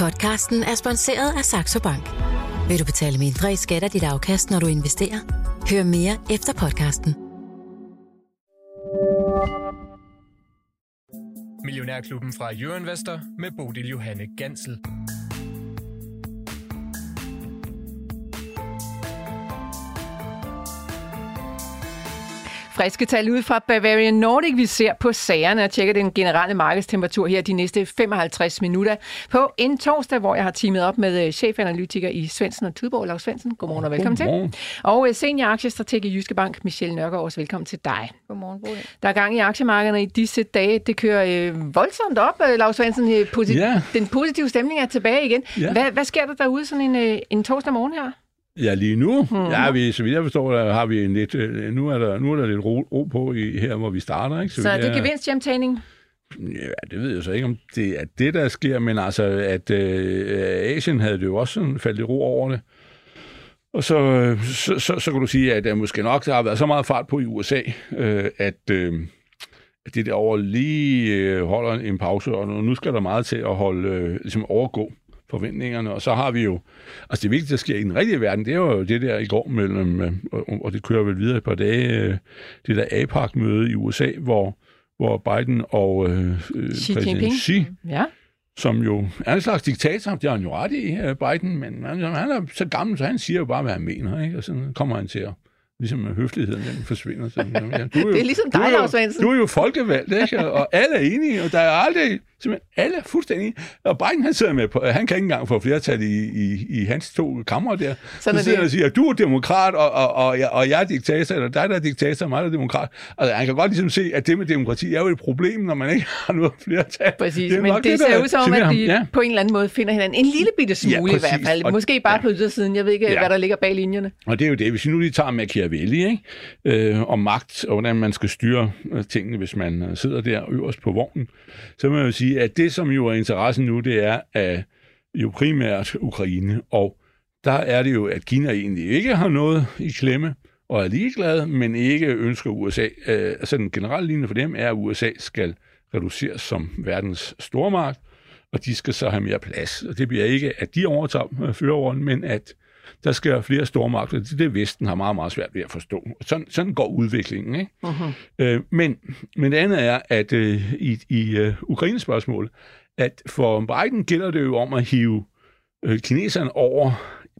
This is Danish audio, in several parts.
Podcasten er sponsoreret af Saxo Bank. Vil du betale mindre i skat af dit afkast, når du investerer? Hør mere efter podcasten. Millionærklubben fra Jørgen med Bodil Johanne Gansel. Friske tal ud fra Bavarian Nordic. Vi ser på sagerne og tjekker den generelle markedstemperatur her de næste 55 minutter på en torsdag, hvor jeg har teamet op med øh, chefanalytiker i Svendsen og Tudborg, Lars Svendsen. Godmorgen og velkommen Godmorgen. til. Og øh, senior aktiestrateg i Jyske Bank, Michelle Nørgaard, også velkommen til dig. Godmorgen, Bodil. Der er gang i aktiemarkederne i disse dage. Det kører øh, voldsomt op, øh, Lars Svendsen. Øh, posi- Ja. Den positive stemning er tilbage igen. Ja. Hvad, hvad sker der derude sådan en, øh, en torsdag morgen her? Ja, lige nu. Mhm. Mm. Ja, vi, så vidt jeg forstår, der har vi en lidt, øh, nu er der, nu er der lidt ro, ro på i, her, hvor vi starter. Ikke? Så vidt det er gevinsthjemtagning. Ja, det ved jeg så ikke, om det er det, der sker, men altså, at øh, Asien havde det jo også sådan faldet i ro over det. Og så, øh, så, så, så kan du sige, at der måske nok der har været så meget fart på i USA, øh, at, øh, at det derovre lige øh, holder en pause, og nu skal der meget til at holde, øh, ligesom overgå forventningerne, og så har vi jo, altså det vigtigste, der sker i den rigtige verden, det er jo det der i går mellem, øh, og, det kører vel videre et par dage, øh, det der APAC-møde i USA, hvor, hvor Biden og øh, øh, Xi præsident. Xi, Ja. som jo er en slags diktator, det har han jo ret i, Biden, men han, han er så gammel, så han siger jo bare, hvad han mener, ikke? og så kommer han til at ligesom høfligheden den forsvinder. Så, ja, du er jo, Det er ligesom dig, Lars Svendsen. Du er jo folkevalgt, ikke? og alle er enige, og der er aldrig, simpelthen alle er fuldstændig enige. Og Biden, han sidder med på, han kan ikke engang få flertal i, i, i hans to kammer der. Sådan så sidder det. han og siger, du er demokrat, og, og, og, jeg, og jeg er diktator, eller dig, der er diktator, og mig, der er demokrat. Altså, han kan godt ligesom se, at det med demokrati er jo et problem, når man ikke har noget flertal. Præcis, Det men det, der ser ud som om, at de Ja. på en eller anden måde finder hinanden en lille bitte smule Ja, i hvert fald. Og- Måske bare ja. på ydersiden. Jeg ved ikke, Ja. hvad der ligger bag linjerne. Og det er jo det, hvis vi nu lige tager Machiavelli, ikke? Øh, om magt, og hvordan man skal styre øh, tingene, hvis man øh, sidder der øverst på vognen, så må jeg jo sige, at det, som jo er interessen nu, det er at jo primært Ukraine, og der er det jo, at Kina egentlig ikke har noget i klemme, og er ligeglad, men ikke ønsker USA. Øh, altså den generelle linje for dem er, at USA skal reduceres som verdens stormagt, og de skal så have mere plads. Og det bliver ikke, at de overtager øh, førerrollen, men at der skal flere stormagter. Det er det, Vesten har meget, meget svært ved at forstå. Sådan, sådan går udviklingen. Ikke? Uh-huh. Øh, men, men det andet er, at øh, i, i øh, Ukraines-spørgsmålet, at for Biden gælder det jo om at hive øh, kineserne over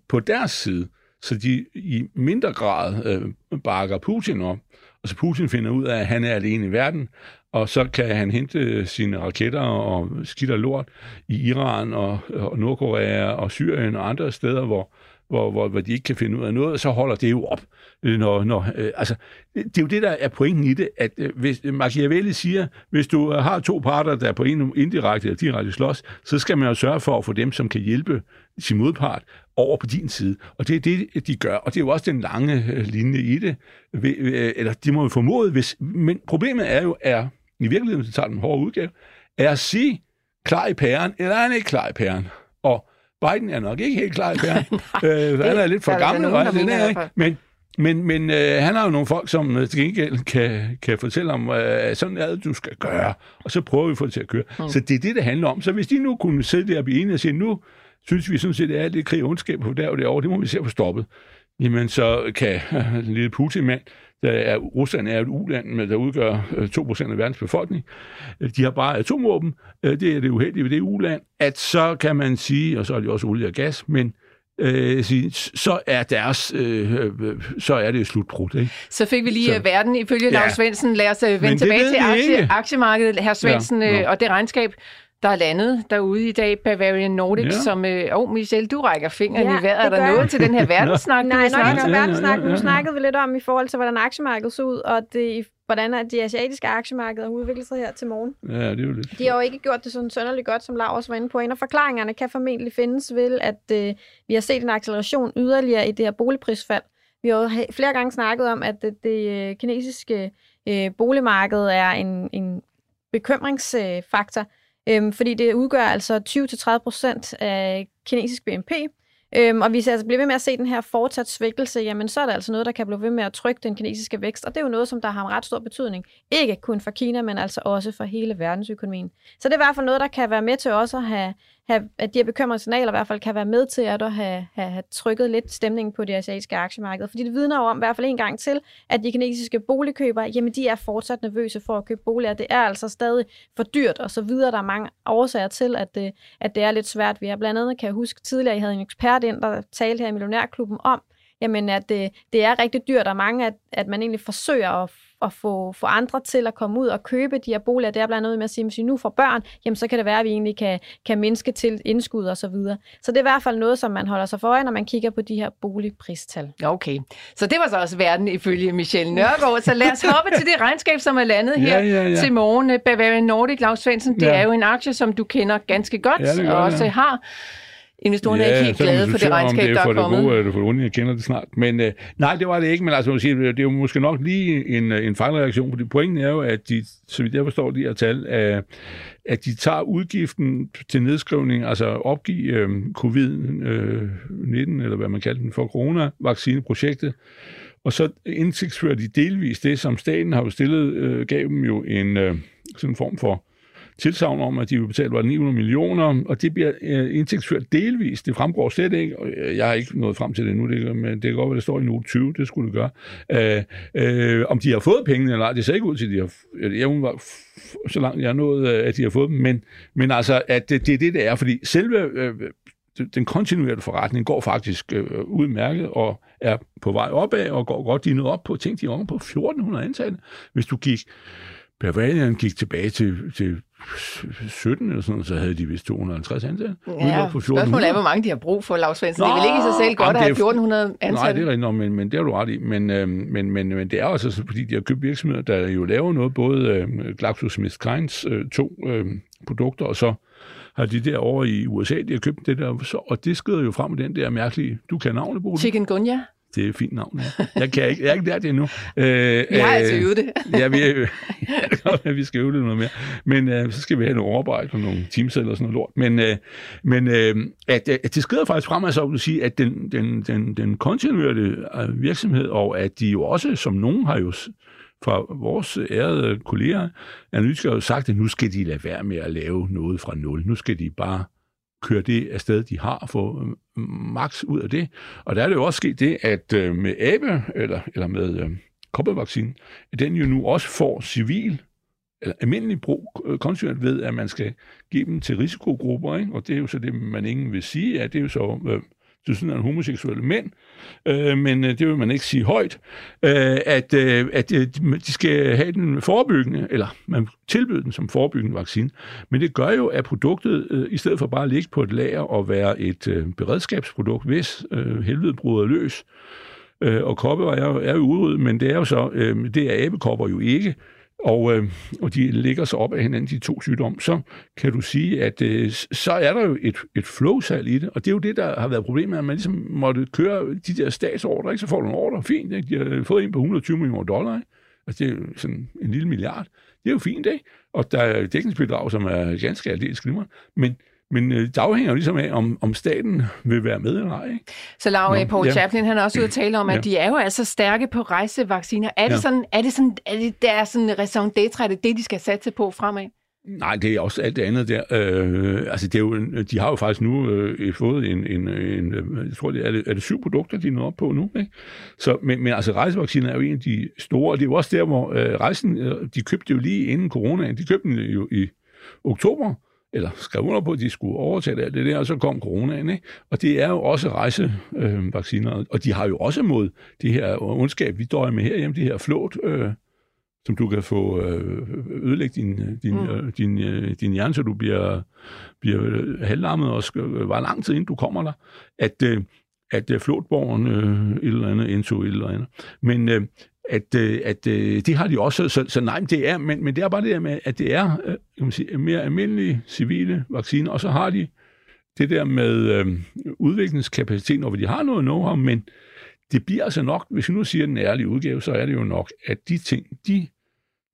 på deres side, så de i mindre grad øh, bakker Putin op. Og så Putin finder ud af, at han er alene i verden, og så kan han hente sine raketter og skidt og lort i Iran og, og Nordkorea og Syrien og andre steder, hvor, hvor, hvor, hvor de ikke kan finde ud af noget, så holder det jo op. Øh, når, når, øh, altså, det det er jo det, der er pointen i det, at øh, hvis øh, Machiavelli siger, hvis du øh, har to parter, der på en indirekte eller direkte slås, så skal man jo sørge for at få dem, som kan hjælpe sin modpart, over på din side. Og det er det, de gør. Og det er jo også den lange linje i det. Eller de må jo formode, hvis... Men problemet er jo, er, i virkeligheden, hvis tager den hårde udgave, er at sige, klar i pæren, eller er han ikke klar i pæren? Biden er nok ikke helt klar i pæren. øh, han er lidt for gammel, og alt det der, ikke? Men, men, men øh, han har jo nogle folk, som øh, til gengæld kan, kan fortælle om, øh, sådan er det, du skal gøre. Og så prøver vi at få det til at køre. Mm. Så det er det, det handler om. Så hvis de nu kunne sidde der og blive enige og sige, nu synes vi sådan set, at alt det krig og ondskab på der og derovre, det må vi se at få stoppet. Jamen, så kan øh, en lille Putin-mand, der er, Rusland er et uland, med, der udgør øh, 2% af verdens befolkning. Øh, De har bare atomvåben. Øh, Det er det uheldige ved det uland, at så kan man sige, og så er det også olie og gas, men øh, så er deres, øh, øh, så er det slutbrudt, ikke? Så fik vi lige Så- verden ifølge Ja. Lars Svendsen. Lad os øh, vende Men tilbage til aktie, ikke. aktiemarkedet, herr Svendsen, Ja, nå. øh, og det regnskab, der er landet derude i dag, Bavarian Nordic, Ja. som... Øh, oh, Michelle, du rækker fingeren Ja, i vejret. Er der noget til den her verdenssnak, Nej, snakke ikke til? om verdenssnak. Nu snakkede vi lidt om i forhold til, hvordan aktiemarkedet så ud, og det, hvordan de asiatiske aktiemarkeder har udviklet sig her til morgen. Ja, det er jo lidt. De har jo ikke gjort det sådan sønderligt godt, som også var inde på. En af forklaringerne kan formentlig findes ved, at øh, vi har set en acceleration yderligere i det her boligprisfald. Vi har jo flere gange snakket om, at det, det øh, kinesiske øh, boligmarked er en, en bekymringsfaktor, øh, Øhm, fordi det udgør altså 20-30% af kinesisk BNP. Øhm, og hvis jeg altså bliver ved med at se den her fortsat svækkelse, jamen så er der altså noget, der kan blive ved med at trykke den kinesiske vækst. Og det er jo noget, som der har en ret stor betydning. Ikke kun for Kina, men altså også for hele verdensøkonomien. Så det er i hvert fald noget, der kan være med til også at have, have, at de her bekymrede signaler i hvert fald kan være med til at have, have, have trykket lidt stemningen på det asiatiske aktiemarked. Fordi det vidner jo om i hvert fald en gang til, at de kinesiske boligkøbere, jamen de er fortsat nervøse for at købe boliger. Det er altså stadig for dyrt og så videre. Der er mange årsager til, at det, at det er lidt svært. Vi har blandt andet, kan jeg huske tidligere, I havde en ekspert ind, der talte her i Millionærklubben om, jamen at det, det er rigtig dyrt, og mange, at, at man egentlig forsøger at at få, få andre til at komme ud og købe de her boliger. Det er blandt andet med at sige, at hvis vi nu får børn, jamen så kan det være, at vi egentlig kan, kan mindske til indskud og så videre. Så det er i hvert fald noget, som man holder sig for øje, når man kigger på de her boligpristal. Okay, så det var så også verden ifølge Michelle Nørgaard. Så lad os hoppe til det regnskab, som er landet her Ja, ja, ja. til morgen. Bavarian Nordic, Lars Svendsen, det Ja. er jo en aktie, som du kender ganske godt, Ja, det gør og også har. Investorerne er ikke helt glade for det regnskab, det der er for er kommet. Det gode, det for det onde, jeg kender det snart. Men øh, nej, det var det ikke, men altså, man siger, det er jo måske nok lige en, øh, en fejlreaktion, fordi pointen er jo, at de, så vidt jeg forstår de her tal, øh, at de tager udgiften til nedskrivning, altså opgive øh, covid-19, eller hvad man kalder den for, coronavaccineprojektet, og så indsigtsfører de delvis det, som staten har jo stillet, øh, gav dem jo en øh, sådan en form for tilsavn om, at de vil betale var 900 millioner, og det bliver øh, indtægtsført delvis. Det fremgår slet ikke, jeg har ikke nået frem til det nu, det, men det kan godt være, det står i note 20, det skulle det gøre. Øh, øh, om de har fået pengene eller ej, det ser ikke ud til, at de har, jeg var så langt jeg er nået, øh, at de har fået dem, men, men altså, at det, det er det, det er, fordi selve øh, den kontinuerlige forretning går faktisk øh, udmærket og er på vej opad og går godt. De er nået op på, tænk, de er på 1400 ansatte. Hvis du gik, Bavarian gik tilbage til, til 17 eller sådan noget, så havde de vist 250 ansatte. Ja, på spørgsmålet er, 1400. hvor mange de har brug for, Lars Svendsen. Det er vel ikke i sig selv godt jamen, at have det er- 1400 Nej, ansatte? det er rigtigt nok, men, men det har du ret i. Men, øh, men, men, men det er også så, fordi de har købt virksomheder, der jo laver noget, både øh, GlaxoSmithKline's øh, to øh, produkter, og så har de derovre i USA, de har købt det der, så, og det skrider jo frem med den der mærkelige, du kan navnet, Bodil? Chicken Gunja. Det er et fint navn, ja. Jeg, kan ikke, jeg er ikke der til endnu. Øh, Vi har altså øvet det. ja, vi, er, vi skal øve det noget mere. Men øh, så skal vi have nogle overarbejde og nogle teamsætter og sådan noget lort. Men, øh, men øh, at, at det skrider faktisk frem, altså at sige, at den, den, den, den kontinuerlige øh, virksomhed, og at de jo også, som nogen har jo fra vores ærede kolleger, analytikere har jo sagt, at nu skal de lade være med at lave noget fra nul. Nu skal de bare køre det afsted, de har, få øh, maks max ud af det. Og der er det jo også sket det, at øh, med abe, eller, eller med øh, koppervaccinen, at den jo nu også får civil, eller almindelig brug, øh, ved, at man skal give dem til risikogrupper, ikke? og det er jo så det, man ingen vil sige, at det er jo så øh, til sådan en homoseksuelle mænd, øh, men øh, det vil man ikke sige højt, øh, at, øh, at øh, de skal have den forebyggende, eller man tilbyder den som forebyggende vaccine, men det gør jo, at produktet, øh, i stedet for bare at ligge på et lager og være et øh, beredskabsprodukt, hvis øh, helvede bryder løs, øh, og kopper er er jo udryddet, men det er jo så, øh, det er abekopper jo ikke, og, øh, og de ligger så op af hinanden, de to sygdomme, så kan du sige, at øh, så er der jo et, et flowsalg i det, og det er jo det, der har været problemet, at man ligesom måtte køre de der statsordre, ikke? så får du en ordre, fint, ikke? de har fået en på 120 millioner dollar, ikke? altså det er jo sådan en lille milliard, det er jo fint, ikke? og der er dækningsbidrag, som er ganske aldeles glimrende, men men øh, det afhænger jo ligesom af, om, om staten vil være med eller ej. Ikke? Så Laura Nå, Paul ja. Chaplin, han er også ude at tale om, at Ja. de er jo altså stærke på rejsevacciner. Er det Ja. sådan, er det sådan, er det der er sådan raison d'etre, er det det, de skal satse på fremad? Nej, det er også alt det andet der. Øh, altså, det er jo, de har jo faktisk nu øh, fået en, en, en, øh, jeg tror, det er, det, er det syv produkter, de er nået op på nu. Ikke? Så, men, men altså, rejsevacciner er jo en af de store, og det er jo også der, hvor øh, rejsen, øh, de købte jo lige inden coronaen, de købte den jo i oktober, eller skrev under på, at de skulle overtage alt det der, og så kom coronaen, ikke? Og det er jo også rejsevacciner, øh, og de har jo også mod det her ondskab, vi døjer med herhjemme, det her flåt, øh, som du kan få øh, ødelægge din, din, Mm. øh, din, øh, din hjerne, så du bliver, bliver øh, halvlammet og skal, øh, var lang tid inden du kommer der, at, øh, at øh, flåtborgen øh, et eller andet indtog et eller andet. Men øh, at, øh, at øh, det har de også, så, så nej, det er, men, men det er bare det der med, at det er øh, kan man sige, mere almindelige civile vacciner, og så har de det der med øh, udviklingskapacitet, hvor de har noget know-how, men det bliver altså nok, hvis vi nu siger den ærlige udgave, så er det jo nok, at de ting, de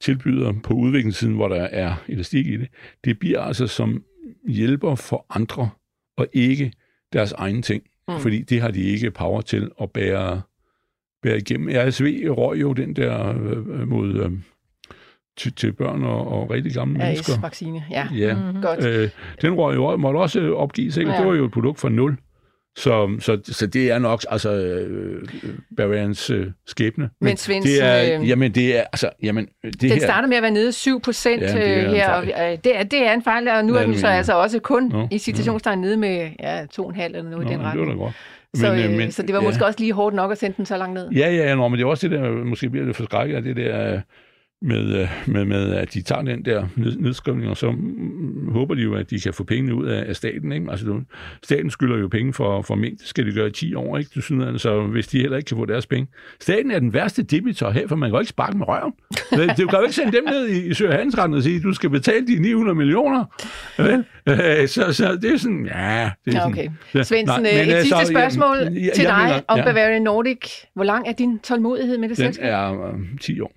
tilbyder på udviklingssiden, hvor der er elastik i det, det bliver altså som hjælper for andre, og ikke deres egne ting. Mm. Fordi det har de ikke power til at bære, bære igennem. RSV røg jo den der øh, mod, øh, til, til børn og, og rigtig gamle mennesker. RS-vaccine, ja. Ja, Mm-hmm. Godt. øh, den røg jo, måtte også opgives, ikke? Ja. Det var jo et produkt fra nul. Så, så, så det er nok altså øh, Bavarians øh, skæbne. Men Svendsen, det er, øh, jamen det er, altså, jamen det Den her, starter med at være nede 7 procent Ja, en her. Og, øh, det, er, det er en fejl, og nu er den så altså også kun Nå, i citationstegn nede med ja, 2,5 eller noget i Nå, den det var retning. da godt. Så, Men, øh, øh, men- så det var ja. måske også lige hårdt nok at sende den så langt ned. Ja, ja, nå, men det er også det der, måske bliver det forskrækket af det der øh, med, øh, med, med, at de tager den der ned- nedskrivning, og så mm, håber de jo, at de kan få pengene ud af, af staten. Ikke? Altså, du- staten skylder jo penge for, for mink, det skal de gøre i 10 år, ikke? Du synes, så hvis de heller ikke kan få deres penge. Staten er den værste debitor her, for man kan jo ikke sparke med røven. Det- Du kan jo ikke sende dem ned i, i Søhandelsretten og sige, du skal betale de 900 millioner. Vel? Øh, Så, så det er sådan, ja... Det er sådan, okay. Ja, Svendsen, nej, øh, men et altså, sidste spørgsmål jeg- jeg til dig mener- om ja, Bavarian Nordic. Hvor lang er din tålmodighed med det Den selskab? er øh, 10 år.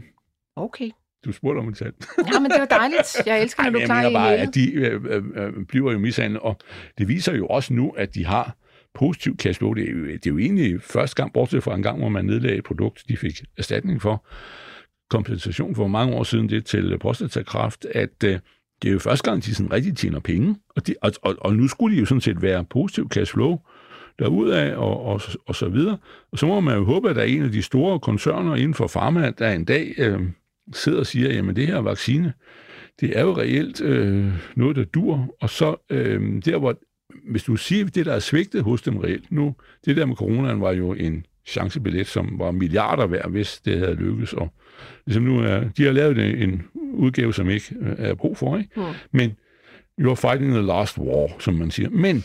Okay. Du spurgte om et tal. Ja, men det var dejligt. Jeg elsker, når Ej, du men er jeg bare, at de øh, øh, øh, bliver jo mishandlet, og det viser jo også nu, at de har positiv cashflow. Det er, jo, det er jo egentlig første gang, bortset fra en gang, hvor man nedlagde et produkt, de fik erstatning for, kompensation for mange år siden det til prostatakræft, at øh, det er jo første gang, de sådan rigtig tjener penge, og, de, og, og, og nu skulle de jo sådan set være positiv cashflow derudad og, og, og så videre. Og så må man jo håbe, at der er en af de store koncerner inden for pharma, der en dag øh, sidder og siger, jamen det her vaccine, det er jo reelt øh, noget, der dur. Og så øh, der, hvor, hvis du siger, det der er svigtet hos dem reelt nu, det der med coronaen var jo en chancebillet, som var milliarder værd, hvis det havde lykkes. Og ligesom nu er, de har lavet en, en udgave, som ikke øh, er brug for, ikke? Mm. Men you're fighting the last war, som man siger. Men,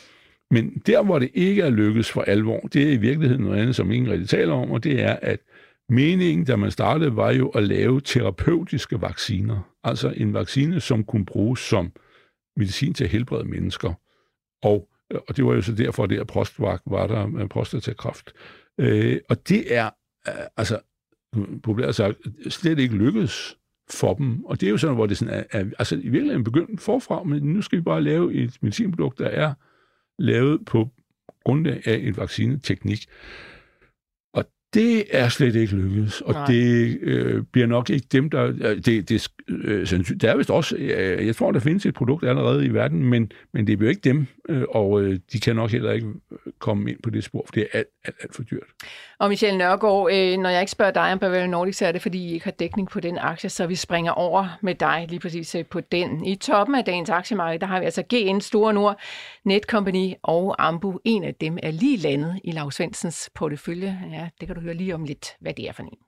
men der, hvor det ikke er lykkes for alvor, det er i virkeligheden noget andet, som ingen rigtig taler om, og det er, at meningen, da man startede, var jo at lave terapeutiske vacciner. Altså en vaccine, som kunne bruges som medicin til at helbrede mennesker. Og, øh, og det var jo så derfor, at det her var der med prostatakræft. Øh, og det er, øh, altså, populært sagt, slet ikke lykkedes for dem. Og det er jo sådan, hvor det sådan er, er altså i virkeligheden begyndt forfra, men nu skal vi bare lave et medicinprodukt, der er lavet på grundlag af en vaccineteknik. Det er slet ikke lykkedes, og Nej. Det øh, bliver nok ikke dem, der... øh, Det, det, øh, der er vist også... Øh, jeg tror, der findes et produkt allerede i verden, men, men det bliver ikke dem, øh, og øh, de kan nok heller ikke komme ind på det spor, for det er alt, alt, alt for dyrt. Og Michelle Nørgaard, øh, når jeg ikke spørger dig om Bavarian Nordic, så er det, fordi I ikke har dækning på den aktie, så vi springer over med dig lige præcis øh, på den. I toppen af dagens aktiemarked, der har vi altså GN Store Nord, Netcompany og Ambu. En af dem er lige landet i Lars Svendsens portefølje. Ja, det kan du høre lige om lidt, hvad det er for en.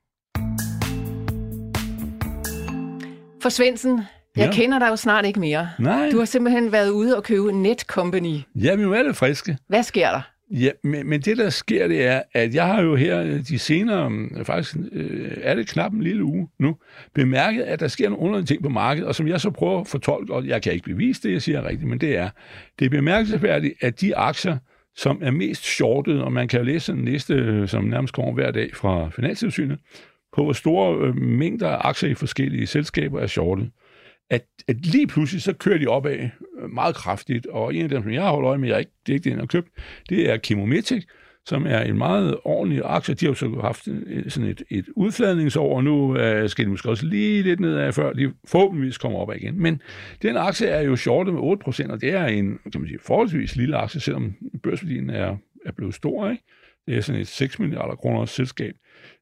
For Svendsen, jeg Ja. kender dig jo snart ikke mere. Nej, Du har simpelthen været ude og købe Netcompany. ja, vi er lidt friske. Hvad sker der? Ja, men, men det der sker, det er, at jeg har jo her øh, de senere, øh, faktisk øh, er det knap en lille uge nu, bemærket, at der sker nogle underlige ting på markedet, og som jeg så prøver at fortolke, og jeg kan ikke bevise det, jeg siger er rigtigt, men det er, det er bemærkelsesværdigt, at de aktier, som er mest shortet, og man kan jo læse den liste, øh, som nærmest kommer hver dag fra Finanstilsynet, på hvor store øh, mængder af aktier i forskellige selskaber er shortet, at, at lige pludselig så kører de opad øh, meget kraftigt, og en af dem, som jeg holder øje med, jeg er ikke, det er ikke den, jeg har købt, det er Chemometic, som er en meget ordentlig aktie. De har jo så haft en- sådan et, et udfladningsår, og nu øh, skal de måske også lige lidt nedad, før de forhåbentligvis kommer op igen. Men den aktie er jo shortet med 8%, og det er en kan man sige, forholdsvis lille aktie, selvom børsværdien er, er blevet stor. Ikke? Det er sådan et 6 milliarder kroner selskab.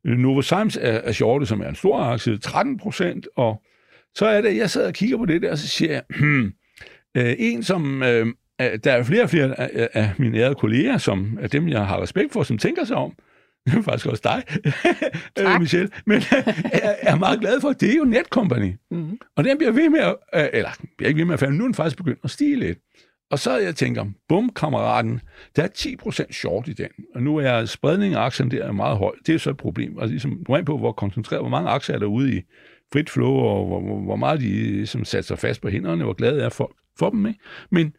Novozymes er, er shortet, som er en stor aktie, 13%, og så er det, jeg sidder og kigger på det der, og så siger jeg, hmm, øh, en som, øh, der er flere og flere af, af mine ærede kolleger, som er dem, jeg har respekt for, som tænker sig om, det er faktisk også dig, øh, Michelle, men er, er meget glad for, det er jo Netcompany. Mm. Og den bliver ved med at, øh, eller bliver ikke ved med at falde, nu er den faktisk begyndt at stige lidt. Og så jeg tænker, bum, kammeraten, der er 10% short i den, og nu er spredningen af aktierne der er meget høj. Det er så et problem. Altså ligesom, du er på, hvor koncentreret, hvor mange aktier er der ude i frit flow, og hvor, hvor, meget de satte sig fast på hænderne, hvor glade er folk for dem. Ikke? Men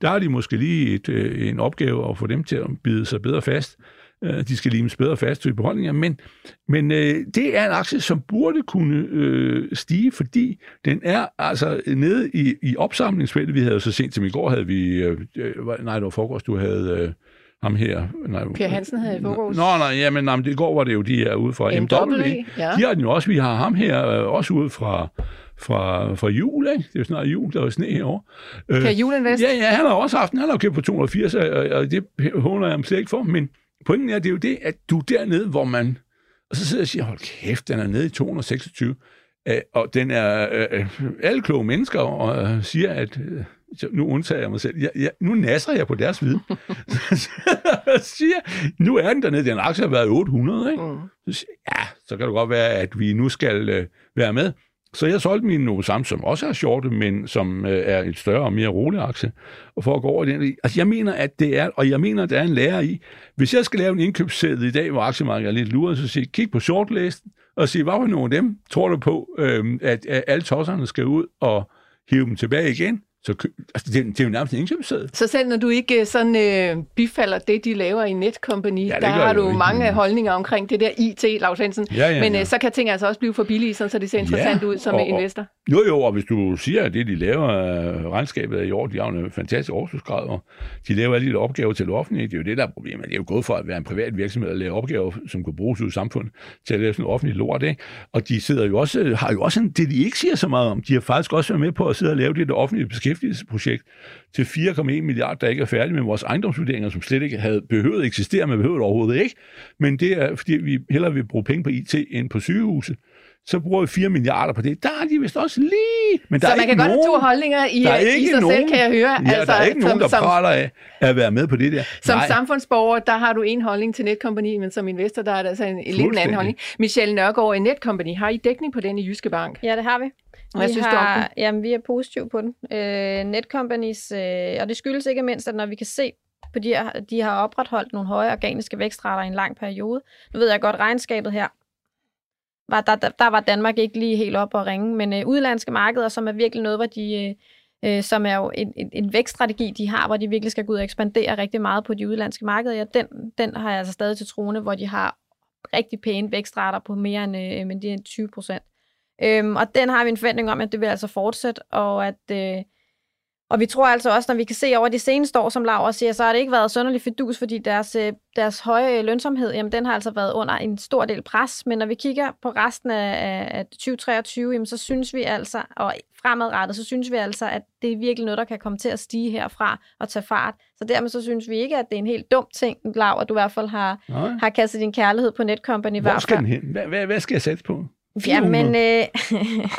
der har de måske lige et, øh, en opgave at få dem til at bide sig bedre fast. Øh, de skal limes bedre fast til beholdninger, men, men øh, det er en aktie, som burde kunne øh, stige, fordi den er altså nede i, i opsamlingsfeltet. Vi havde så sent som i går, havde vi, øh, øh nej, det var forgårs, du havde øh, ham her. Nej, Per Hansen havde i fokus. Nå, nej, jamen, nej, det går var det jo de her ude fra MW. MW, ja. De har den jo også. Vi har ham her øh, også ude fra, fra, fra jul, ikke? Det er jo snart jul, der er sne herovre. Øh, Per Julenvest? Ja, ja, han har også haft den. Han har købt på 280, og, og det håner jeg ham slet ikke for. Men pointen er, det er jo det, at du er dernede, hvor man... Og så sidder jeg og siger, hold kæft, den er nede i 226. Øh, og den er... Øh, alle kloge mennesker og, øh, siger, at... Øh, nu undtager jeg mig selv. Jeg, jeg, nu nasser jeg på deres viden. så siger, nu er den dernede. Den aktie har været 800, ikke? Mm. Så siger, ja, så kan det godt være, at vi nu skal øh, være med. Så jeg solgte min Novo som også er shorte, men som øh, er et større og mere rolig aktie, og for at gå over den. Altså, jeg mener, at det er, og jeg mener, at der er en lærer i. Hvis jeg skal lave en indkøbssæde i dag, hvor aktiemarkedet er lidt luret, så siger kig på shortlisten, og sige, hvad for nogle af dem tror du på, øh, at, at alle tosserne skal ud og hive dem tilbage igen? Så altså, det, er- det er jo nærmest en indkøbsseddel. Så selv når du ikke øh, sådan øh, bifalder det, de laver i Netcompany, Ja, det der har du ikke. mange holdninger omkring det der IT, Lars Hansen. Ja, ja, Men ja. øh, så kan ting altså også blive for billige, sådan, så det ser interessant Ja, ud som og- og- investor. Jo, jo, og hvis du siger, at det, de laver, øh, regnskabet er i år, de har en fantastisk overskudsgrad, og de laver alle de opgaver til det offentlige, det er jo det, der er problemet. Det er jo gået for at være en privat virksomhed og lave opgaver, som kan bruges ud i samfundet, til at lave sådan noget offentligt lort, ikke? Og de sidder jo også, har jo også en, det, de ikke siger så meget om, de har faktisk også været med på at sidde og lave det der offentlige beskæftigelsesprojekt til 4,1 milliarder, der ikke er færdige med vores ejendomsvurderinger, som slet ikke havde behøvet at eksistere, men behøvet overhovedet ikke. Men det er, fordi vi hellere vil bruge penge på IT end på sygehuse. Så bruger vi 4 milliarder på det. Der er de vist også lige. Men der Så er man ikke kan godt have nogen, to holdninger i, der er øh, i ikke sig nogen, selv, kan jeg høre. Ja, der er ikke nogen, der som, som, praler af at være med på det der. som Nej. samfundsborger, der har du en holdning til Netcompany, men som investor, der er der altså en, en lidt en anden holdning. Michelle Nørgaard i Netcompany, har I dækning på den i Jyske Bank? Ja, det har vi. Hvad vi synes du om har, den? Jamen, vi er positive på den. Øh, Netcompanies, øh, og det skyldes ikke mindst, at når vi kan se, på de, her, de har opretholdt nogle høje organiske vækstrater i en lang periode. Nu ved jeg godt, regnskabet her, var, der, der, var Danmark ikke lige helt op og ringe, men øh, udlandske markeder, som er virkelig noget, hvor de, øh, øh, som er jo en, en, en vækststrategi, de har, hvor de virkelig skal gå ud og ekspandere rigtig meget på de udlandske markeder, ja, den, den har jeg altså stadig til troende, hvor de har rigtig pæne vækstrater på mere end, øh, men det er 20 procent. Øhm, og den har vi en forventning om, at det vil altså fortsætte, og at øh, og vi tror altså også, når vi kan se over de seneste år, som Laura siger, så har det ikke været sønderlig fidus, fordi deres, øh, deres høje lønsomhed, jamen den har altså været under en stor del pres. Men når vi kigger på resten af, af- af 2023, jamen så synes vi altså, og fremadrettet, så synes vi altså, at det er virkelig noget, der kan komme til at stige herfra og tage fart. Så dermed så synes vi ikke, at det er en helt dum ting, Laura, du i hvert fald har, Nej. har kastet din kærlighed på Netcompany. Hvor skal den hen? Hvad, hvad, hvad skal jeg sætte på? Jamen, øh,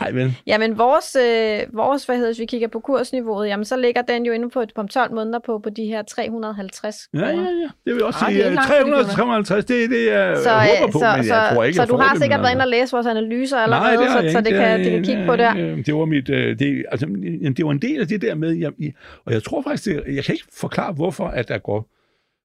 Nej, vel. Jamen, vores, øh, vores hvad hedder, hvis vi kigger på kursniveauet, jamen, så ligger den jo inde på, på om 12 måneder på, på de her 350 Ja, ja, kroner. ja. Det vil også Ej, sige, det er øh, langt fra de 300 kunder. 350, det er det, jeg Så, håber øh, på, så, men så, jeg tror ikke, så jeg du har det, sikkert men været inde altså- og læse vores analyser Nej, allerede, det har jeg så, så det kan, det kan kigge på der. øh, Det var mit, det, altså, jamen, det var en del af det der med, jeg, og jeg tror faktisk, det, jeg kan ikke forklare, hvorfor at der går,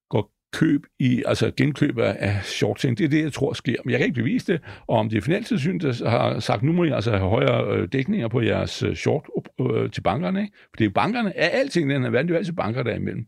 går køb i, altså genkøb af, shorting. short. Det er det, jeg tror sker. Men jeg kan ikke bevise det. Og om det er Finanstilsynet, der har sagt, nu må I altså have højere øh, dækninger på jeres øh, short øh, til bankerne. Ikke? For det er bankerne, af alting den her verden, det er jo altid banker, der er imellem.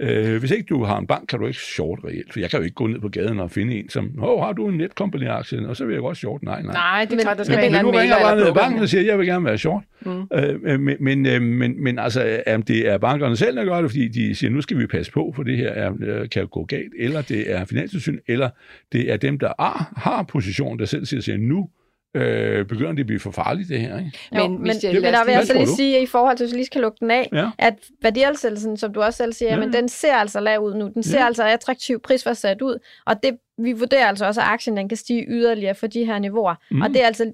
Øh, hvis ikke du har en bank, kan du ikke short reelt. For jeg kan jo ikke gå ned på gaden og finde en, som, åh, har du en netcompany-aktie? Og så vil jeg godt short. Nej, nej. Nej, det er Men- klart, der skal men- være en Men nu anden ringer jeg bare ned i eller banken og siger, at jeg vil gerne være short. Mm. Øh, men, men, øh, men, men altså, om det er bankerne selv, der gør det, fordi de siger, nu skal vi passe på, for det her er, øh, kan gå galt, eller det er finanstilsyn, eller det er dem, der har, har position, der selv siger, siger nu øh, begynder det at blive for farligt, det her. Ikke? Jo, Men men, men, der vil jeg så lige du? sige, at i forhold til, hvis vi lige skal lukke den af, Ja. at værdiansættelsen, som du også selv siger, Ja. men den ser altså lav ud nu. Den ser Ja. altså attraktiv prisfastsat ud, og det, vi vurderer altså også, at aktien den kan stige yderligere for de her niveauer. Mm. Og det er altså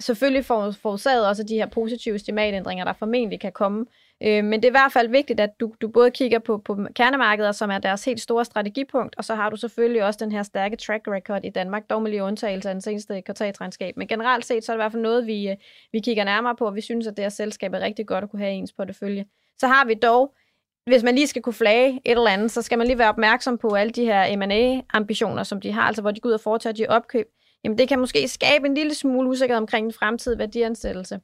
selvfølgelig for, forårsaget også de her positive estimatændringer, der formentlig kan komme. Øh, men det er i hvert fald vigtigt, at du, du både kigger på, på kernemarkeder, som er deres helt store strategipunkt, og så har du selvfølgelig også den her stærke track record i Danmark, dog med lige undtagelse af den seneste kvartalsregnskab. Men generelt set, så er det i hvert fald noget, vi, øh, vi kigger nærmere på, og vi synes, at det her selskab er rigtig godt at kunne have i ens portefølje. Så har vi dog, hvis man lige skal kunne flage et eller andet, så skal man lige være opmærksom på alle de her M&A-ambitioner, som de har, altså hvor de går ud og foretager de opkøb. Jamen det kan måske skabe en lille smule usikkerhed omkring den fremtidige værdiansættelse.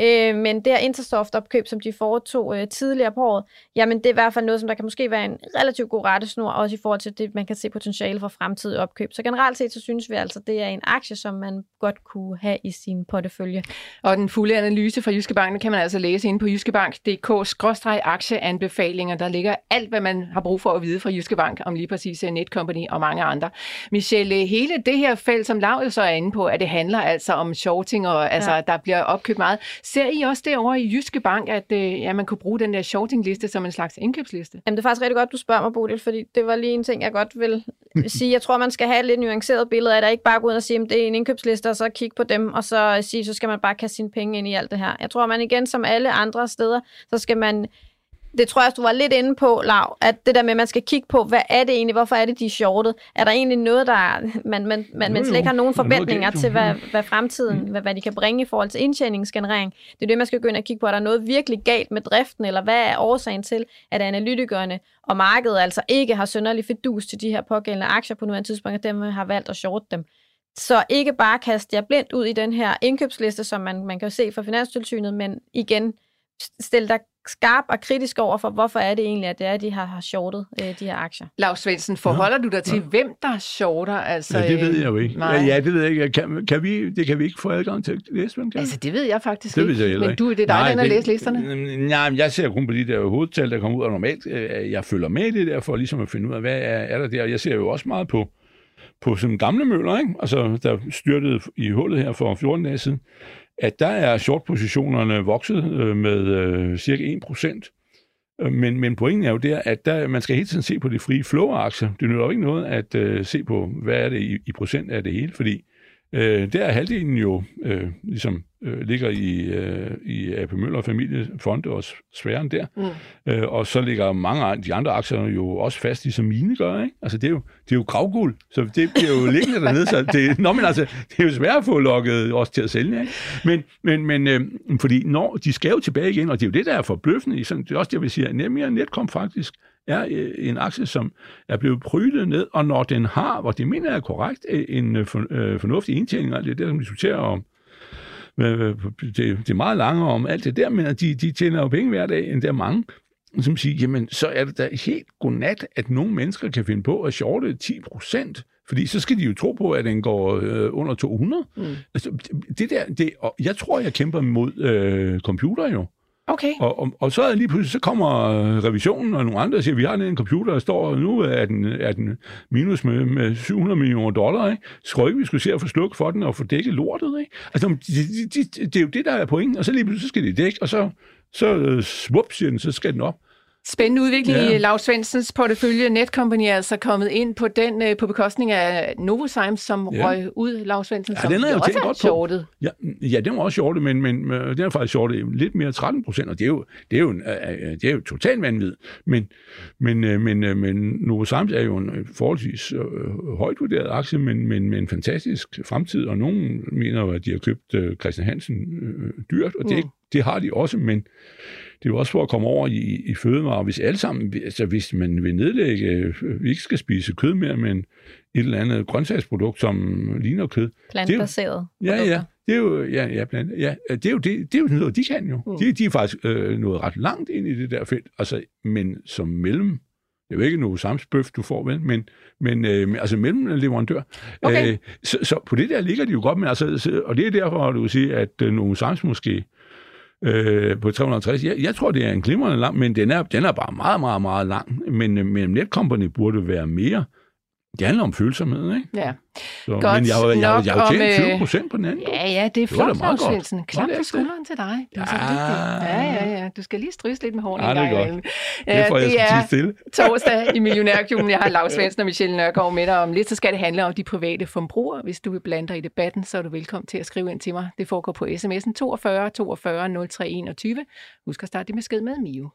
Øh, men det her Intersoft-opkøb, som de foretog øh, tidligere på året, jamen det er i hvert fald noget, som der kan måske være en relativt god rettesnor, også i forhold til det, man kan se potentiale for fremtidige opkøb. Så generelt set, så synes vi altså, det er en aktie, som man godt kunne have i sin portefølje. Og den fulde analyse fra Jyske Bank, den kan man altså læse inde på jyskebank.dk-aktieanbefalinger. Der ligger alt, hvad man har brug for at vide fra Jyske Bank om lige præcis øh, Netcompany og mange andre. Michelle, hele det her felt, som Lav så er inde på, at det handler altså om shorting, og altså, ja. der bliver opkøbt meget. Ser I også derovre i Jyske Bank, at øh, ja, man kunne bruge den der shortingliste som en slags indkøbsliste? Jamen, det er faktisk rigtig godt, du spørger mig, Bodil, fordi det var lige en ting, jeg godt vil sige. Jeg tror, man skal have et lidt nuanceret billede af det, ikke bare gå ud og sige, at det er en indkøbsliste, og så kigge på dem, og så sige, så skal man bare kaste sine penge ind i alt det her. Jeg tror, man igen, som alle andre steder, så skal man det tror jeg, du var lidt inde på, Lav, at det der med, at man skal kigge på, hvad er det egentlig, hvorfor er det, de er shortet? Er der egentlig noget, der man, man, man, man slet ikke har nogen forventninger til, hvad, hvad fremtiden, hvad, hvad de kan bringe i forhold til indtjeningsgenerering? Det er det, man skal gå ind og kigge på. Er der noget virkelig galt med driften, eller hvad er årsagen til, at analytikerne og markedet altså ikke har sønderlig fedus til de her pågældende aktier på nuværende tidspunkt, og dem har valgt at shorte dem? Så ikke bare kaste jer blindt ud i den her indkøbsliste, som man, man kan se fra Finanstilsynet, men igen, stille dig skarp og kritisk over for, hvorfor er det egentlig, at det er, at de har, har shortet øh, de her aktier. Lars Svendsen, forholder ja. du dig til, ja. hvem der shorter? Altså, ja, det ved jeg jo ikke. Nej. Ja, ja, det ved jeg ikke. Kan, kan vi, det kan vi ikke få adgang til at læse, kan? Altså, det ved jeg faktisk det ikke. Ved jeg men du, det er dig, der har læst listerne? Nej, men jeg ser kun på de der hovedtal, der kommer ud, og normalt, øh, jeg følger med i det der, for ligesom at finde ud af, hvad er, er der der. Jeg ser jo også meget på, på sådan gamle møller, ikke? Altså, der styrtede i hullet her for 14 dage siden, at der er short-positionerne vokset øh, med øh, cirka 1%. Men, men pointen er jo der, at der, man skal hele tiden se på de frie flow-aktier. Det nytter jo ikke noget at øh, se på, hvad er det i, i procent af det hele, fordi øh, der er halvdelen jo øh, ligesom øh, ligger i, øh, i AP Møller familiefonde og sfæren der. Mm. Øh, og så ligger mange af de andre aktier jo også fast, ligesom mine gør. Ikke? Altså, det er, jo, det er jo gravguld, så det bliver jo liggende dernede. Så det, nå, men altså, det er jo svært at få lukket også til at sælge. Ikke? Men, men, men øh, fordi når de skal jo tilbage igen, og det er jo det, der er forbløffende. Sådan, det er også det, jeg vil sige, at Nemia Netcom faktisk er øh, en aktie, som er blevet prydet ned, og når den har, hvor det mener er korrekt, en øh, fornuftig indtjening, og det er det, som vi diskuterer om, det, det er meget lange om alt det der, men de, de tjener jo penge hver dag, end der er mange, som siger, jamen, så er det da helt godnat, at nogle mennesker kan finde på at shorte 10 procent, fordi så skal de jo tro på, at den går øh, under 200. Mm. Altså, det der, det, og jeg tror, jeg kæmper mod øh, computer jo. Okay. Og, og, og så er lige pludselig, så kommer øh, revisionen og nogle andre og siger, vi har en computer, der står, og nu er den, er den minus med, med 700 millioner dollar, ikke? Så ikke, vi skulle se at få sluk for den og få dækket lortet, ikke? Altså, det, de, de, det er jo det, der er pointen, og så lige pludselig så skal de dække, og så, så øh, svup, siger den, så skal den op. Spændende udvikling ja. i Lars Svendsens portefølje. Netcompany er altså kommet ind på den øh, på bekostning af Novozymes, som ja. røg ud, Lars Svendsen, ja, som den er jo også godt shortet. Ja, ja, den var også shortet, men, men den er faktisk shortet lidt mere 13 procent, og det er jo, det er jo, det er jo totalt vanvid. Men, men, men, men Novozymes er jo en forholdsvis øh, højt vurderet aktie, men, men med en fantastisk fremtid, og nogen mener jo, at de har købt øh, Christian Hansen øh, dyrt, og det, mm. det har de også, men det er jo også for at komme over i, i fødevarer. Hvis alle sammen, altså hvis man vil nedlægge, øh, vi ikke skal spise kød mere, men et eller andet grøntsagsprodukt, som ligner kød. Plantbaseret Ja, ja. Det er jo, ja, ja, plant, ja, det er jo, det, det er jo noget, de kan jo. Mm. De, de er faktisk øh, nået ret langt ind i det der felt, altså, men som mellem det er jo ikke noget samsbøf, du får, vel? Men, men øh, altså mellemleverandør. Okay. Øh, så, så, på det der ligger de jo godt, men altså, og det er derfor, du vil sige, at øh, nogle sams måske øh, på 350. Jeg, jeg tror, det er en glimrende lang, men den er, den er bare meget, meget, meget lang. Men, øh, men Netcompany burde være mere. Det handler om følsomhed, ikke? Ja. Så, Godt men jeg har jeg, jeg, jeg, jeg tjent 20 procent på den anden. Ja, ja, det er flot, Lars Svendsen. Klap på skulderen til dig. Det er så ja. ja, ja, ja. Du skal lige stryge lidt med hårene ja, det er godt. Det får jeg det er stille. torsdag i Millionærklubben. Jeg har Lars Svendsen og Michelle Nørgaard med dig om lidt. Så skal det handle om de private forbrugere. Hvis du vil blande dig i debatten, så er du velkommen til at skrive ind til mig. Det foregår på sms'en 42 42 03 21. Husk at starte din besked med Mio.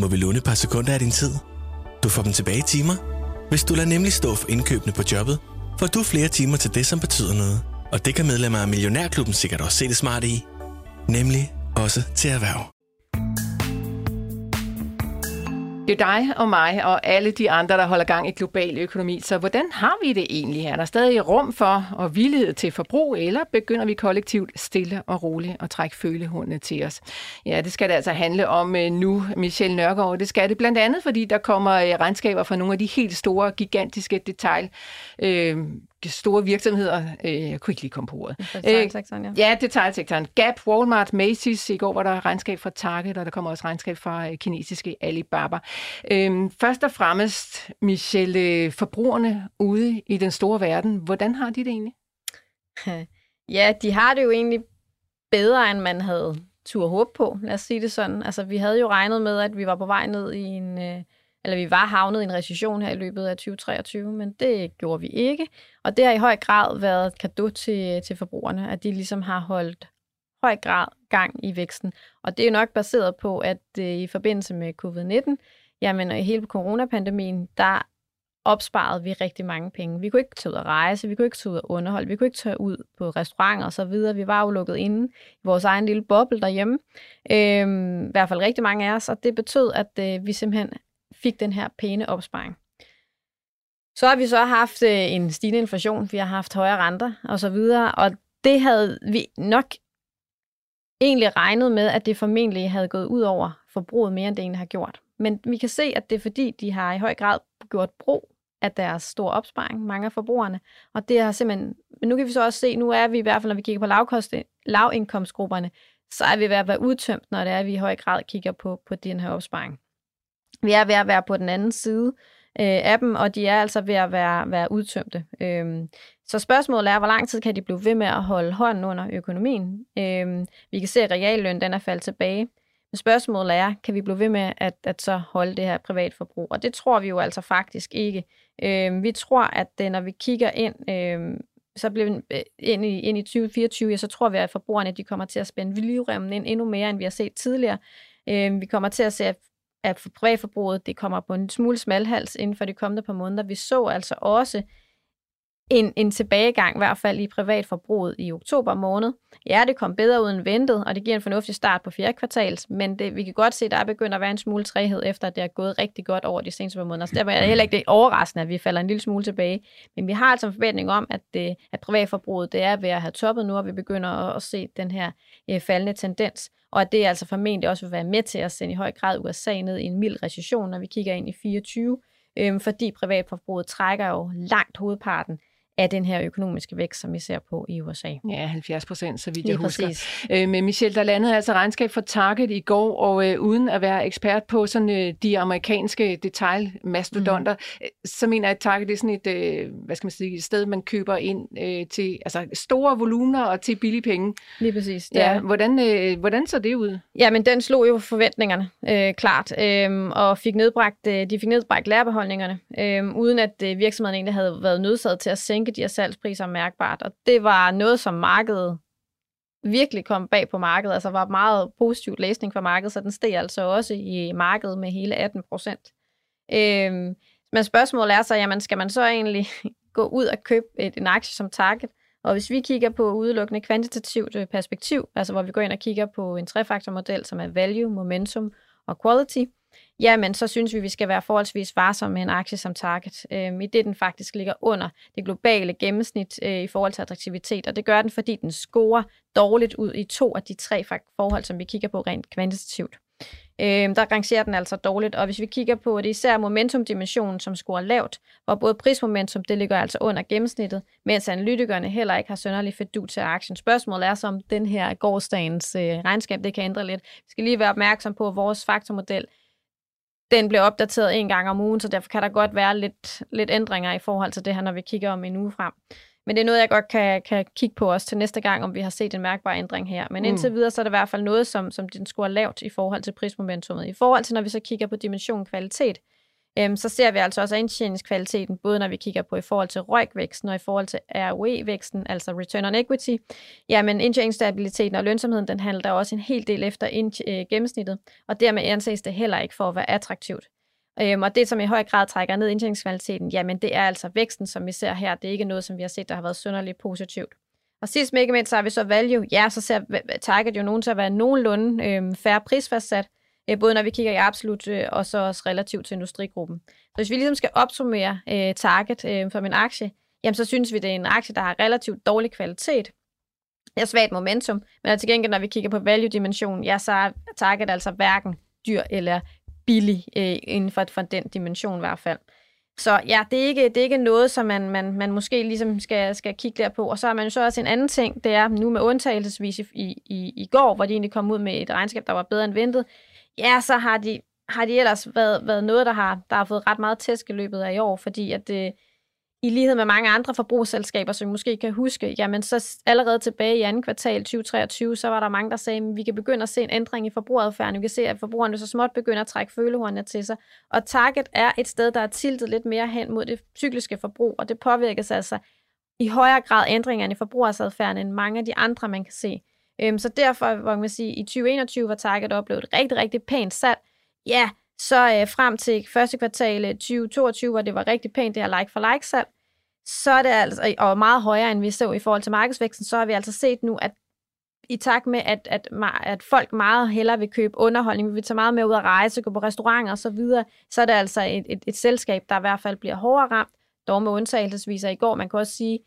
Må vi låne et par sekunder af din tid? Du får dem tilbage i timer. Hvis du lader nemlig stå for indkøbene på jobbet, får du flere timer til det, som betyder noget. Og det kan medlemmer af Millionærklubben sikkert også se det smarte i. Nemlig også til erhverv. Det er dig og mig og alle de andre, der holder gang i global økonomi. Så hvordan har vi det egentlig? Er der stadig rum for og villighed til forbrug, eller begynder vi kollektivt stille og roligt at trække følehundene til os? Ja, det skal det altså handle om øh, nu, Michelle Nørgaard. Det skal det blandt andet, fordi der kommer øh, regnskaber fra nogle af de helt store, gigantiske detail øh, store virksomheder, øh, jeg kunne ikke lige komme på ordet. Detailsektoren, ja. Ja, detailsektoren. Gap, Walmart, Macy's. I går var der regnskab fra Target, og der kommer også regnskab fra øh, kinesiske Alibaba. Øhm, først og fremmest, Michelle, øh, forbrugerne ude i den store verden, hvordan har de det egentlig? Ja, de har det jo egentlig bedre, end man havde tur håb på, lad os sige det sådan. Altså, vi havde jo regnet med, at vi var på vej ned i en... Øh, eller vi var havnet i en recession her i løbet af 2023, men det gjorde vi ikke. Og det har i høj grad været et kado til, til forbrugerne, at de ligesom har holdt høj grad gang i væksten. Og det er jo nok baseret på, at øh, i forbindelse med covid-19, jamen og i hele coronapandemien, der opsparede vi rigtig mange penge. Vi kunne ikke tage ud at rejse, vi kunne ikke tage ud at underholde, vi kunne ikke tage ud på restauranter og så videre. Vi var jo lukket inde i vores egen lille boble derhjemme. Øhm, I hvert fald rigtig mange af os, og det betød, at øh, vi simpelthen fik den her pæne opsparing. Så har vi så haft øh, en stigende inflation, vi har haft højere renter og så videre, og det havde vi nok egentlig regnet med, at det formentlig havde gået ud over forbruget mere, end det egentlig har gjort. Men vi kan se, at det er fordi, de har i høj grad gjort brug af deres store opsparing, mange af forbrugerne. Og det har simpelthen, men nu kan vi så også se, nu er vi i hvert fald, når vi kigger på lavkost, lavindkomstgrupperne, så er vi ved at være udtømt, når det er, at vi i høj grad kigger på, på den her opsparing. Vi er ved at være på den anden side øh, af dem, og de er altså ved at være, være udtømte. Øhm, så spørgsmålet er, hvor lang tid kan de blive ved med at holde hånden under økonomien? Øhm, vi kan se, at realløn den er faldet tilbage. Men spørgsmålet er, kan vi blive ved med at, at så holde det her privatforbrug? Og det tror vi jo altså faktisk ikke. Øhm, vi tror, at det, når vi kigger ind, øhm, så bliver øh, ind i, ind i 2024, ja, så tror vi, at forbrugerne de kommer til at spænde livremmen ind endnu mere, end vi har set tidligere. Øhm, vi kommer til at se, at at privatforbruget det kommer på en smule smalhals inden for de kommende par måneder. Vi så altså også en, en tilbagegang, i hvert fald i privatforbruget i oktober måned. Ja, det kom bedre ud end ventet, og det giver en fornuftig start på fjerde kvartal, men det, vi kan godt se, at der er begyndt at være en smule træhed, efter at det er gået rigtig godt over de seneste par måneder. Så derfor er det heller ikke det overraskende, at vi falder en lille smule tilbage. Men vi har altså en forventning om, at, det, at privatforbruget det er ved at have toppet nu, og vi begynder at, at se den her øh, faldende tendens og at det altså formentlig også vil være med til at sende i høj grad USA ned i en mild recession, når vi kigger ind i 24, øh, fordi privatforbruget trækker jo langt hovedparten af den her økonomiske vækst, som vi ser på i USA. Ja, 70 procent, så vidt jeg husker. Øh, men Michelle, der landede altså regnskab for Target i går, og øh, uden at være ekspert på sådan øh, de amerikanske detailmastodonter, mm. så mener jeg, at Target er sådan et, øh, hvad skal man sige, et sted, man køber ind øh, til altså store volumener og til billige penge. Lige præcis. Ja, ja hvordan, øh, hvordan så det ud? Ja, men den slog jo forventningerne, øh, klart, øh, og fik nedbragt, øh, de fik nedbragt lærerbeholdningerne, øh, uden at øh, virksomheden egentlig havde været nødsaget til at sænke sænke de her salgspriser mærkbart. Og det var noget, som markedet virkelig kom bag på markedet. Altså var meget positiv læsning for markedet, så den steg altså også i markedet med hele 18 procent. Øhm, men spørgsmålet er så, jamen skal man så egentlig gå ud og købe et, en aktie som Target? Og hvis vi kigger på udelukkende kvantitativt øh, perspektiv, altså hvor vi går ind og kigger på en trefaktormodel, som er value, momentum og quality, jamen så synes vi, vi skal være forholdsvis varsomme med en aktie som Target, øh, i det den faktisk ligger under det globale gennemsnit øh, i forhold til attraktivitet, og det gør den, fordi den scorer dårligt ud i to af de tre forhold, som vi kigger på rent kvantitativt. Øh, der rangerer den altså dårligt, og hvis vi kigger på det især momentumdimensionen, som scorer lavt, hvor både prismomentum, det ligger altså under gennemsnittet, mens analytikerne heller ikke har sønderlig fedt til aktien. Spørgsmålet er så, om den her gårdsdagens øh, regnskab, det kan ændre lidt. Vi skal lige være opmærksom på, at vores faktormodel den bliver opdateret en gang om ugen, så derfor kan der godt være lidt, lidt ændringer i forhold til det her, når vi kigger om en uge frem. Men det er noget, jeg godt kan, kan kigge på os til næste gang, om vi har set en mærkbar ændring her. Men mm. indtil videre, så er det i hvert fald noget, som, som den skulle have lavt i forhold til prismomentummet. I forhold til, når vi så kigger på dimension kvalitet, øhm, så ser vi altså også indtjeningskvaliteten, både når vi kigger på i forhold til ROIC-væksten og i forhold til ROE-væksten, altså Return on Equity. Jamen indtjeningsstabiliteten og lønsomheden, den handler der også en hel del efter ind, øh, gennemsnittet, og dermed anses det heller ikke for at være attraktivt. Øhm, og det, som i høj grad trækker ned indtjeningskvaliteten, jamen det er altså væksten, som vi ser her. Det er ikke noget, som vi har set, der har været synderligt positivt. Og sidst men ikke mindst, så har vi så value. Ja, så ser Target jo nogen til at være nogenlunde øhm, færre prisfastsat øh, både når vi kigger i absolut øh, og så også relativt til industrigruppen. Så hvis vi ligesom skal opsummere øh, target øh, for min aktie, jamen så synes vi, det er en aktie, der har relativt dårlig kvalitet. ja, svagt momentum, men altså til gengæld, når vi kigger på value-dimensionen, ja, så er target altså hverken dyr eller billig øh, inden for, for den dimension i hvert fald. Så ja, det er ikke, det er ikke noget, som man, man, man måske ligesom skal, skal kigge der på. Og så har man jo så også en anden ting, det er nu med undtagelsesvis i, i, i går, hvor de egentlig kom ud med et regnskab, der var bedre end ventet. Ja, så har de, har de ellers været, været noget, der har, der har fået ret meget tæsk i løbet af i år, fordi at det, i lighed med mange andre forbrugsselskaber, som I måske kan huske, jamen så allerede tilbage i anden kvartal 2023, så var der mange, der sagde, at vi kan begynde at se en ændring i forbrugeradfærden. Vi kan se, at forbrugerne så småt begynder at trække følehornene til sig. Og Target er et sted, der er tiltet lidt mere hen mod det cykliske forbrug, og det påvirkes altså i højere grad ændringerne i forbrugersadfærden end mange af de andre, man kan se. Øhm, så derfor, hvor man sige, i 2021 var Target oplevet et rigtig, rigtig pænt salg. Ja, så øh, frem til første kvartal øh, 2022, hvor det var rigtig pænt, det her like-for-like-salg, så er det altså, øh, og meget højere, end vi så i forhold til markedsvæksten, så har vi altså set nu, at i takt med, at, at, at folk meget hellere vil købe underholdning, vi vil tage meget mere ud at rejse, gå på restauranter og så videre, så er det altså et, et, et selskab, der i hvert fald bliver hårdere ramt, dog med undtagelsesviser i går. Man kan også sige,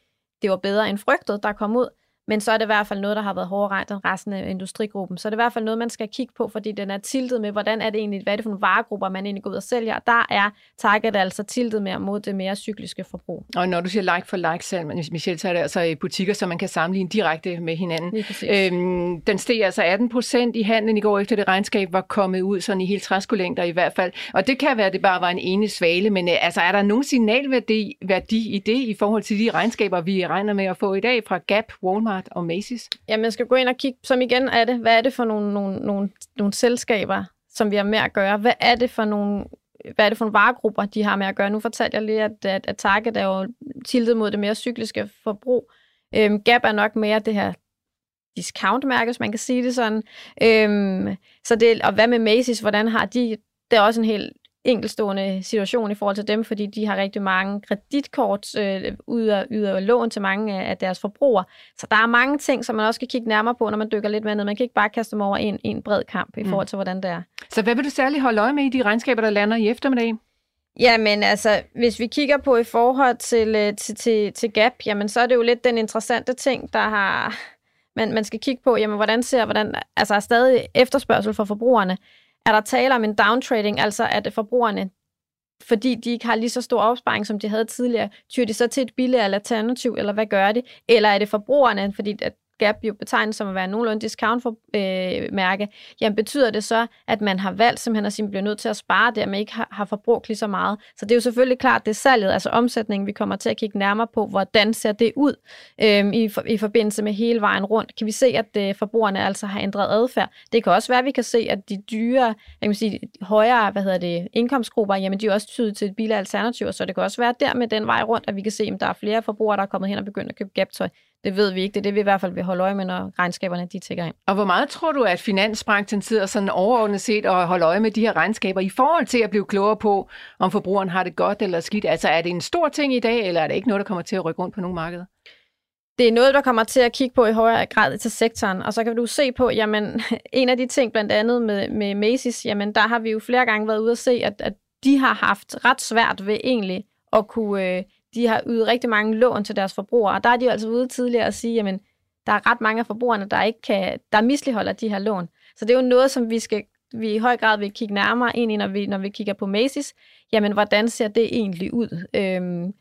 det var bedre end frygtet, der kom ud men så er det i hvert fald noget, der har været hårdere regnet end resten af industrigruppen. Så det er i hvert fald noget, man skal kigge på, fordi den er tiltet med, hvordan er det egentlig, hvad er det for nogle varegrupper, man egentlig går ud og sælger. Og der er target altså tiltet mere mod det mere cykliske forbrug. Og når du siger like for like salg, Michelle, så er det altså i butikker, som man kan sammenligne direkte med hinanden. Øhm, den steg altså 18 procent i handlen i går, efter det regnskab var kommet ud, sådan i helt træskolængder i hvert fald. Og det kan være, at det bare var en ene svale, men øh, altså, er der nogen signalværdi værdi i det i forhold til de regnskaber, vi regner med at få i dag fra Gap, Walmart, Walmart og Macy's? Jamen, jeg skal gå ind og kigge, som igen er det, hvad er det for nogle, nogle, nogle, nogle selskaber, som vi har med at gøre? Hvad er det for nogle hvad er det for nogle varegrupper, de har med at gøre? Nu fortalte jeg lige, at, at, at Target er jo tiltet mod det mere cykliske forbrug. Øhm, Gap er nok mere det her discountmærke, hvis man kan sige det sådan. Øhm, så det, og hvad med Macy's, hvordan har de, det er også en helt enkelstående situation i forhold til dem, fordi de har rigtig mange kreditkort øh, yder, yder lån til mange af deres forbrugere. Så der er mange ting, som man også skal kigge nærmere på, når man dykker lidt mere ned. Man kan ikke bare kaste dem over en, en bred kamp i mm. forhold til, hvordan det er. Så hvad vil du særligt holde øje med i de regnskaber, der lander i eftermiddag? Jamen altså, hvis vi kigger på i forhold til, øh, til, til, til Gap, jamen så er det jo lidt den interessante ting, der har, man, man skal kigge på, jamen hvordan ser, hvordan, altså er stadig efterspørgsel for forbrugerne, er der tale om en downtrading, altså at forbrugerne, fordi de ikke har lige så stor opsparing, som de havde tidligere, tyr de så til et billigere alternativ, eller hvad gør de? Eller er det forbrugerne, fordi at Gap jo betegnet som at være nogenlunde discount-mærke, øh, jamen betyder det så, at man har valgt simpelthen at sige, bliver nødt til at spare der, man ikke har, har forbrugt lige så meget. Så det er jo selvfølgelig klart, det er salget, altså omsætningen, vi kommer til at kigge nærmere på, hvordan ser det ud øh, i, for, i forbindelse med hele vejen rundt. Kan vi se, at øh, forbrugerne altså har ændret adfærd? Det kan også være, at vi kan se, at de dyre, jeg kan sige, højere hvad hedder det, indkomstgrupper, jamen de er også tydet til et bilalternativ, så det kan også være der med den vej rundt, at vi kan se, at der er flere forbrugere, der er kommet hen og begyndt at købe gap-tøj. Det ved vi ikke. Det er det, vi i hvert fald vil holde øje med, når regnskaberne de tækker ind. Og hvor meget tror du, at finansbranchen sidder sådan overordnet set og holder øje med de her regnskaber i forhold til at blive klogere på, om forbrugeren har det godt eller skidt? Altså er det en stor ting i dag, eller er det ikke noget, der kommer til at rykke rundt på nogle markeder? det er noget, der kommer til at kigge på i højere grad til sektoren. Og så kan du se på, jamen, en af de ting, blandt andet med, med Macy's, jamen, der har vi jo flere gange været ude at se, at, at de har haft ret svært ved egentlig at kunne øh, de har ydet rigtig mange lån til deres forbrugere, og der er de jo altså ude tidligere at sige, jamen, der er ret mange af forbrugerne, der ikke kan, der misligeholder de her lån. Så det er jo noget, som vi skal vi i høj grad vil kigge nærmere ind i, når vi, når vi kigger på Macy's. Jamen, hvordan ser det egentlig ud? Øhm,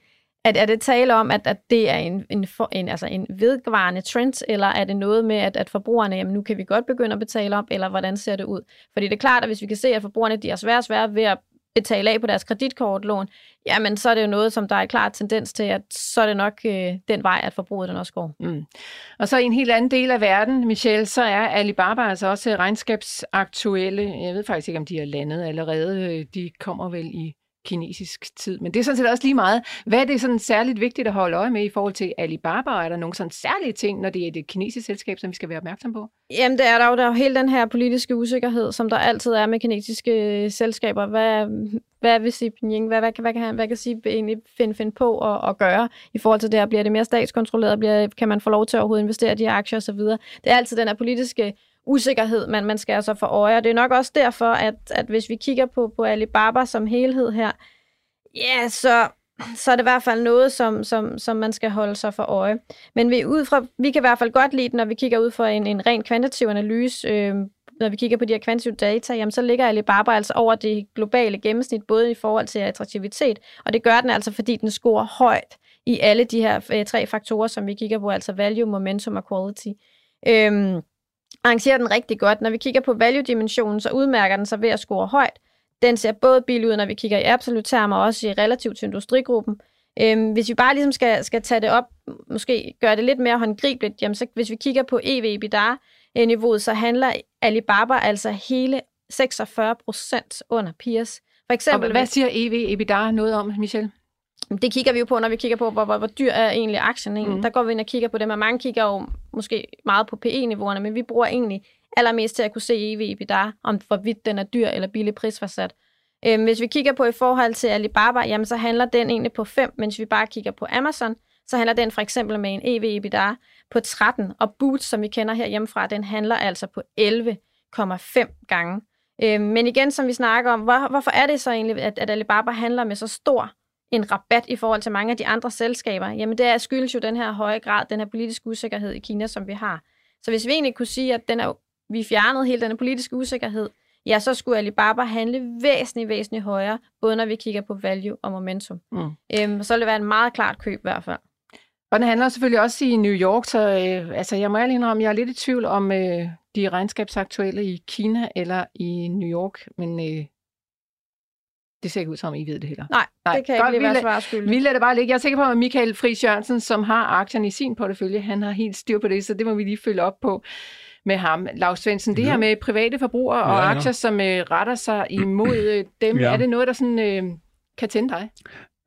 er, er det tale om, at, at det er en, en, for, en, altså en vedvarende trend, eller er det noget med, at, at forbrugerne, jamen nu kan vi godt begynde at betale op, eller hvordan ser det ud? Fordi det er klart, at hvis vi kan se, at forbrugerne de er svært svært ved at betale af på deres kreditkortlån, jamen så er det jo noget, som der er klar tendens til, at så er det nok øh, den vej, at forbruget den også går. Mm. Og så i en helt anden del af verden, Michelle, så er Alibaba altså også regnskabsaktuelle. Jeg ved faktisk ikke, om de er landet allerede. Øh, de kommer vel i kinesisk tid. Men det er sådan set også lige meget. Hvad er det sådan særligt vigtigt at holde øje med i forhold til Alibaba? Er der nogle sådan særlige ting, når det er et kinesisk selskab, som vi skal være opmærksom på? Jamen, det er der jo. Der er jo hele den her politiske usikkerhed, som der altid er med kinesiske øh, selskaber. Hvad, hvad vil Xi Jinping, hvad, hvad, hvad, kan han, hvad kan Xi egentlig finde, finde på at, at gøre i forhold til det her? Bliver det mere statskontrolleret? Bliver, kan man få lov til at overhovedet investere i de her aktier osv.? Det er altid den her politiske usikkerhed, man, man skal altså for øje. Og det er nok også derfor, at, at hvis vi kigger på, på Alibaba som helhed her, ja, så, så er det i hvert fald noget, som, som, som man skal holde sig for øje. Men vi, ud fra, vi kan i hvert fald godt lide når vi kigger ud fra en, en ren kvantitativ analyse, øh, når vi kigger på de her kvantitative data, jamen så ligger Alibaba altså over det globale gennemsnit, både i forhold til attraktivitet, og det gør den altså, fordi den scorer højt i alle de her øh, tre faktorer, som vi kigger på, altså value, momentum og quality. Øhm, arrangerer den rigtig godt. Når vi kigger på value-dimensionen, så udmærker den sig ved at score højt. Den ser både billig ud, når vi kigger i absolut termer, og også i relativt til industrigruppen. Øhm, hvis vi bare ligesom skal, skal tage det op, måske gøre det lidt mere håndgribeligt, jamen så hvis vi kigger på EV-EBITDA-niveauet, så handler Alibaba altså hele 46 procent under Peers. For eksempel, og hvad siger EV-EBITDA noget om, Michel? Det kigger vi jo på, når vi kigger på, hvor, hvor, hvor dyr er egentlig aktien egentlig. Mm. Der går vi ind og kigger på det, men mange kigger jo måske meget på PE-niveauerne, men vi bruger egentlig allermest til at kunne se EV EBITDA, om hvorvidt den er dyr eller billig prisforsat. Øhm, hvis vi kigger på i forhold til Alibaba, jamen så handler den egentlig på 5, mens vi bare kigger på Amazon, så handler den for eksempel med en EV EBITDA på 13, og Boots, som vi kender her hjemmefra, den handler altså på 11,5 gange. Øhm, men igen, som vi snakker om, hvor, hvorfor er det så egentlig, at, at Alibaba handler med så stor en rabat i forhold til mange af de andre selskaber? Jamen det er skyldes jo den her høje grad, den her politiske usikkerhed i Kina, som vi har. Så hvis vi egentlig kunne sige, at den er, vi fjernede hele den politiske usikkerhed, ja, så skulle Alibaba handle væsentligt, væsentligt højere, både når vi kigger på value og momentum. Mm. Øhm, så vil det være en meget klart køb i hvert fald. Og den handler selvfølgelig også i New York, så øh, altså, jeg må ærlig indrømme, jeg er lidt i tvivl om øh, de regnskabsaktuelle i Kina eller i New York, men øh, det ser ikke ud som, I ved det heller. Nej, Nej. det kan Godt, ikke være svar skyldig. Vi lader det bare ligge. Jeg er sikker på, at Michael Friis Jørgensen, som har aktierne i sin portefølje, han har helt styr på det, så det må vi lige følge op på med ham. Lars Svendsen, det ja. her med private forbrugere og ja, ja. aktier, som uh, retter sig imod øh, dem, ja. er det noget, der sådan, uh, kan tænde dig?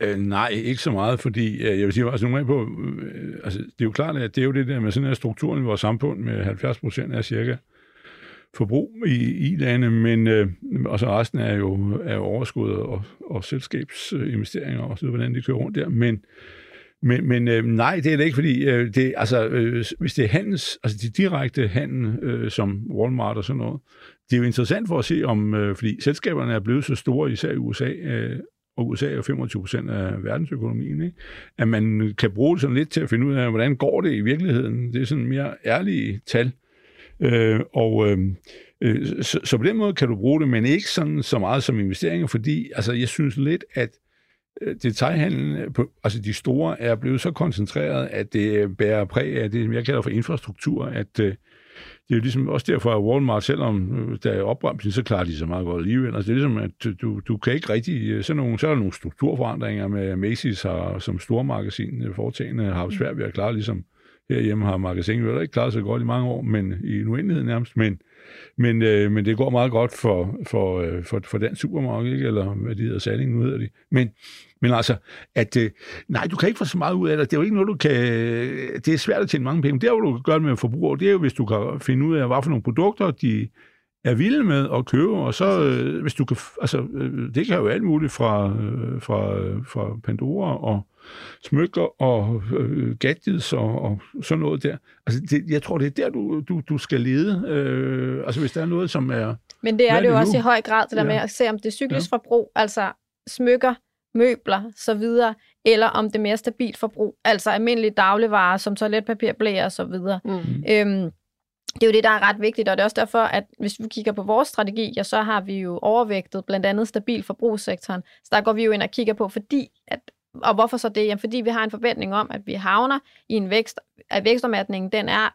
Øh, nej, ikke så meget, fordi øh, jeg vil sige, altså nu på, øh, altså, det er jo klart, at det er jo det der med sådan en struktur i vores samfund med 70 procent af cirka forbrug i i-lande, men øh, og så resten er jo, er overskud og, og selskabsinvesteringer og så hvordan det kører rundt der, men men, men øh, nej, det er det ikke, fordi øh, det, altså, øh, hvis det er handels, altså de direkte handel, øh, som Walmart og sådan noget, det er jo interessant for at se om, øh, fordi selskaberne er blevet så store, især i USA, øh, og USA er jo 25 procent af verdensøkonomien, ikke? at man kan bruge det sådan lidt til at finde ud af, hvordan går det i virkeligheden. Det er sådan mere ærlige tal. Øh, og øh, øh, så, så på den måde kan du bruge det, men ikke sådan så meget som investeringer, fordi altså, jeg synes lidt, at øh, detaljhandlen, øh, på, altså de store, er blevet så koncentreret, at det øh, bærer præg af det, jeg kalder for infrastruktur, at øh, det er jo ligesom også derfor, at Walmart, selvom der er opbremsning, så klarer de sig meget godt alligevel. Altså, det er ligesom, at du, du kan ikke rigtig... Sådan nogle, så er der nogle strukturforandringer med Macy's har, som stormagasin foretagende har svært ved at klare, ligesom herhjemme har magasinet jo ikke klaret sig godt i mange år, men i en uendelighed nærmest. Men, men, øh, men det går meget godt for, for, øh, for, for den supermarked, ikke? eller hvad de hedder, Salling, nu hedder de. Men, men altså, at øh, nej, du kan ikke få så meget ud af det. Det er jo ikke noget, du kan... Det er svært at tjene mange penge. Det er jo, du kan gøre det med forbruger. Det er jo, hvis du kan finde ud af, hvad for nogle produkter, de er vilde med at købe, og så, øh, hvis du kan, altså, øh, det kan jo alt muligt fra, øh, fra, fra Pandora og smykker og øh, gadgets og, og sådan noget der. Altså, det, jeg tror, det er der, du, du, du skal lede. Øh, altså, hvis der er noget, som er... Men det er det jo også i høj grad, det der ja. med at se, om det er cyklisk ja. forbrug, altså smykker, møbler, så videre, eller om det er mere stabilt forbrug, altså almindelige dagligvarer, som toiletpapir, blæer og så videre. Mm. Øhm, det er jo det, der er ret vigtigt, og det er også derfor, at hvis vi kigger på vores strategi, ja, så har vi jo overvægtet blandt andet stabil forbrugssektoren. Så der går vi jo ind og kigger på, fordi at og hvorfor så det? Jamen, fordi vi har en forventning om, at vi havner i en vækst, at vækstomætningen, den er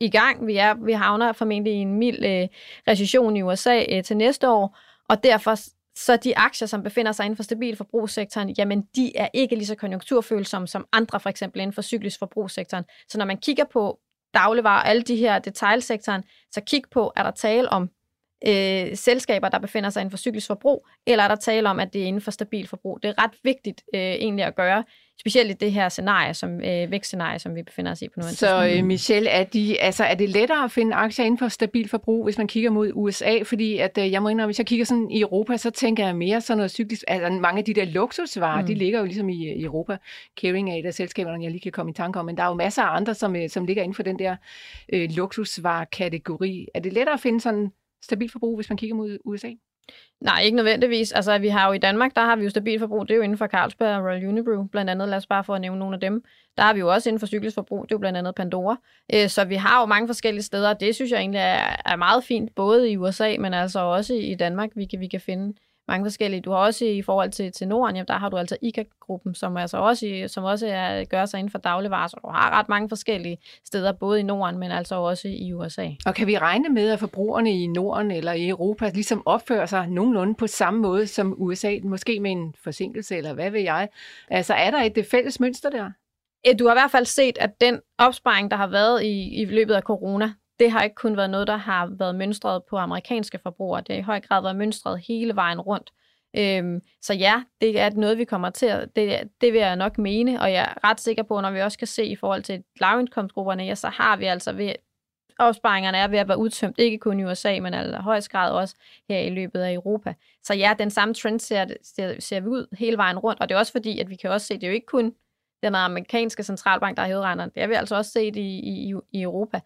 i gang. Vi, er, vi havner formentlig i en mild øh, recession i USA øh, til næste år, og derfor så de aktier, som befinder sig inden for stabil forbrugssektoren, jamen de er ikke lige så konjunkturfølsomme som andre, for eksempel inden for cyklisk forbrugssektoren. Så når man kigger på dagligvarer alle de her detailsektoren, så kig på, er der tale om øh, selskaber, der befinder sig inden for cyklisk forbrug, eller er der tale om, at det er inden for stabil forbrug? Det er ret vigtigt øh, egentlig at gøre, specielt i det her scenarie, som øh, vækstscenarie, som vi befinder os i på nuværende Så øh, Michelle, er, de, altså, er det lettere at finde aktier inden for stabil forbrug, hvis man kigger mod USA? Fordi at, øh, jeg må indrømme, hvis jeg kigger sådan i Europa, så tænker jeg mere sådan noget cyklisk. Altså mange af de der luksusvarer, mm. de ligger jo ligesom i, i Europa. Caring er et af selskaberne, jeg lige kan komme i tanke om, men der er jo masser af andre, som, øh, som ligger inden for den der øh, luksusvarer-kategori. Er det lettere at finde sådan stabil forbrug, hvis man kigger mod USA? Nej, ikke nødvendigvis. Altså, vi har jo i Danmark, der har vi jo stabil forbrug. Det er jo inden for Carlsberg og Royal Unibrew, blandt andet. Lad os bare få at nævne nogle af dem. Der har vi jo også inden for cyklisk forbrug. Det er jo blandt andet Pandora. Øh, så vi har jo mange forskellige steder, og det synes jeg egentlig er, er meget fint, både i USA, men altså også i Danmark, vi kan, vi kan finde mange forskellige. Du har også i forhold til, til Norden, ja, der har du altså ICA-gruppen, som, altså også, som også er, gør sig inden for dagligvarer, så du har ret mange forskellige steder, både i Norden, men altså også i USA. Og kan vi regne med, at forbrugerne i Norden eller i Europa ligesom opfører sig nogenlunde på samme måde som USA, måske med en forsinkelse, eller hvad ved jeg? Altså er der et fælles mønster der? Du har i hvert fald set, at den opsparing, der har været i, i løbet af corona, det har ikke kun været noget, der har været mønstret på amerikanske forbrugere. Det har i høj grad været mønstret hele vejen rundt. Øhm, så ja, det er noget, vi kommer til at, det, det vil jeg nok mene, og jeg er ret sikker på, når vi også kan se i forhold til lavindkomstgrupperne, ja, så har vi altså ved, opsparingerne er ved at være udtømt, ikke kun i USA, men altså højst grad også her i løbet af Europa. Så ja, den samme trend ser, ser, ser vi ud hele vejen rundt, og det er også fordi, at vi kan også se, det er jo ikke kun den amerikanske centralbank, der har hævet det har vi altså også set i, i, i Europa.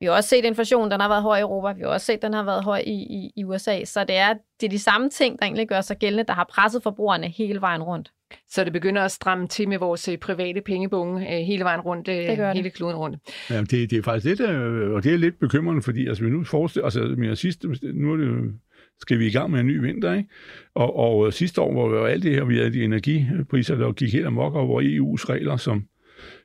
Vi har også set inflationen, den har været høj i Europa. Vi har også set, den har været høj i, i, i USA. Så det er, det er de samme ting, der egentlig gør sig gældende, der har presset forbrugerne hele vejen rundt. Så det begynder at stramme til med vores øh, private pengebunge øh, hele vejen rundt, det hele det. kloden rundt. Ja, det, det er faktisk lidt, øh, og det er lidt bekymrende, fordi altså, vi nu forestiller, altså, min sidste, nu er det skal vi i gang med en ny vinter, ikke? Og, og sidste år, hvor vi var alt det her, vi havde de energipriser, der gik helt amok, og hvor EU's regler, som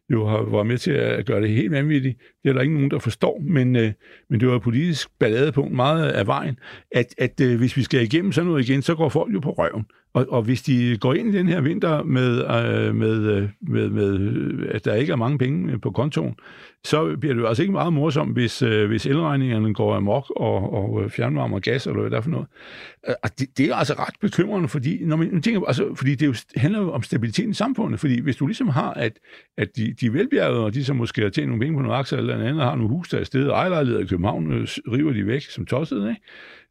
jo har været med til at gøre det helt vanvittigt. Det er der ikke nogen, der forstår, men, øh, men det var et politisk balladepunkt meget af vejen, at, at øh, hvis vi skal igennem sådan noget igen, så går folk jo på røven. Og, og hvis de går ind i den her vinter med, øh, med, øh, med, med, øh, at der ikke er mange penge øh, på kontoen, så bliver det jo altså ikke meget morsomt, hvis, øh, hvis elregningerne går amok, og, og fjernvarme og gas, eller hvad der er for noget. Og det, det er altså ret bekymrende, fordi, når man tænker, altså, fordi det jo handler jo om stabiliteten i samfundet, fordi hvis du ligesom har, at, at de, de velbjergede, og de som måske har tjent nogle penge på nogle aktier eller andet, har nogle hus der er stedet, ejerlejligheder i København, river de væk som tosset, ikke?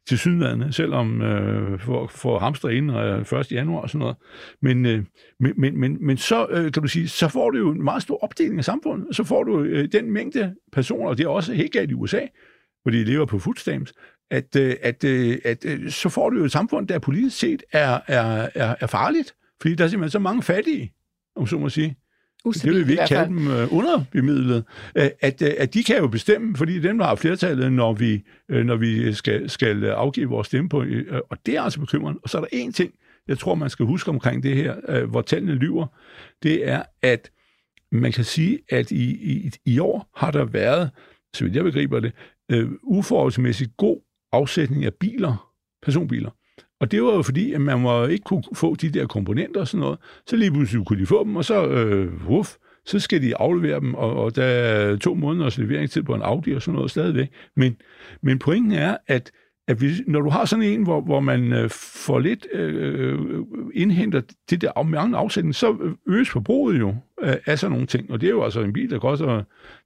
Til sydlandet, selvom øh, for, for hamster ind øh, 1. januar og sådan noget. Men, øh, men, men, men, men så, øh, kan du sige, så får du jo en meget stor opdeling af samfundet. Så får du øh, den mængde personer, og det er også helt galt i USA, hvor de lever på food stamps, at, øh, at, øh, at øh, så får du jo et samfund, der politisk set er, er, er, er farligt, fordi der er simpelthen så mange fattige, om så må sige. Ustabil, det vil vi ikke kalde dem uh, underbemidlet, uh, at, uh, at de kan jo bestemme, fordi dem der har flertallet, når vi, uh, når vi skal, skal afgive vores stemme på, uh, og det er altså bekymrende. Og så er der en ting, jeg tror, man skal huske omkring det her, uh, hvor tallene lyver, det er, at man kan sige, at i, i, i år har der været, så vidt jeg begriber det, uh, uforholdsmæssigt god afsætning af biler, personbiler. Og det var jo fordi, at man må ikke kunne få de der komponenter og sådan noget. Så lige pludselig kunne de få dem, og så, øh, uff, så skal de aflevere dem, og, og der er to måneders leveringstid på en Audi og sådan noget stadigvæk. Men, men pointen er, at at vi, når du har sådan en, hvor, hvor man øh, får lidt øh, øh indhenter det der mange afsætning, så øges forbruget jo øh, af sådan nogle ting. Og det er jo altså en bil, der koster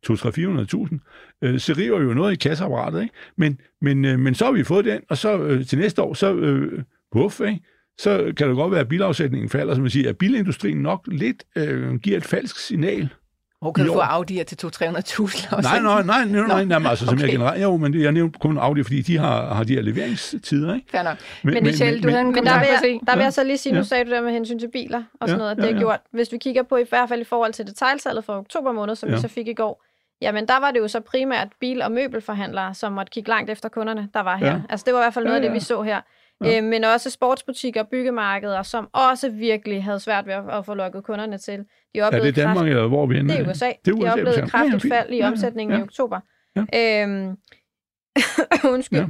200-400.000. Øh, så river jo noget i kasseapparatet, ikke? Men, men, øh, men så har vi fået den, og så øh, til næste år, så øh, puff, ikke? så kan det godt være, at bilafsætningen falder, som man siger, at bilindustrien nok lidt øh, giver et falsk signal hvor kan jo. du få Audi'er til 200-300.000? Nej, nej, nej, nej, nej, nej, altså, okay. som jeg generelt, jo, men jeg nævnte kun Audi, fordi de har, har de her leveringstider, ikke? Fair nok. Men, men Michelle, du havde en men der vil, jeg, der vil jeg så lige sige, nu ja. sagde du der med hensyn til biler og sådan ja, noget, at det ja, ja. gjort. Hvis vi kigger på i hvert fald i forhold til detaljsalget for oktober måned, som ja. vi så fik i går, Jamen, der var det jo så primært bil- og møbelforhandlere, som måtte kigge langt efter kunderne, der var her. Ja. Altså, det var i hvert fald noget ja, ja. af det, vi så her. Ja. Øh, men også sportsbutikker og byggemarkeder, som også virkelig havde svært ved at, at få lukket kunderne til. De er det Danmark, kraft... eller hvor vi ender? Det er USA. Det er USA. De oplevede et kraftigt ja, fald i omsætningen ja, ja. i oktober. Ja. Øhm, undskyld. Ja.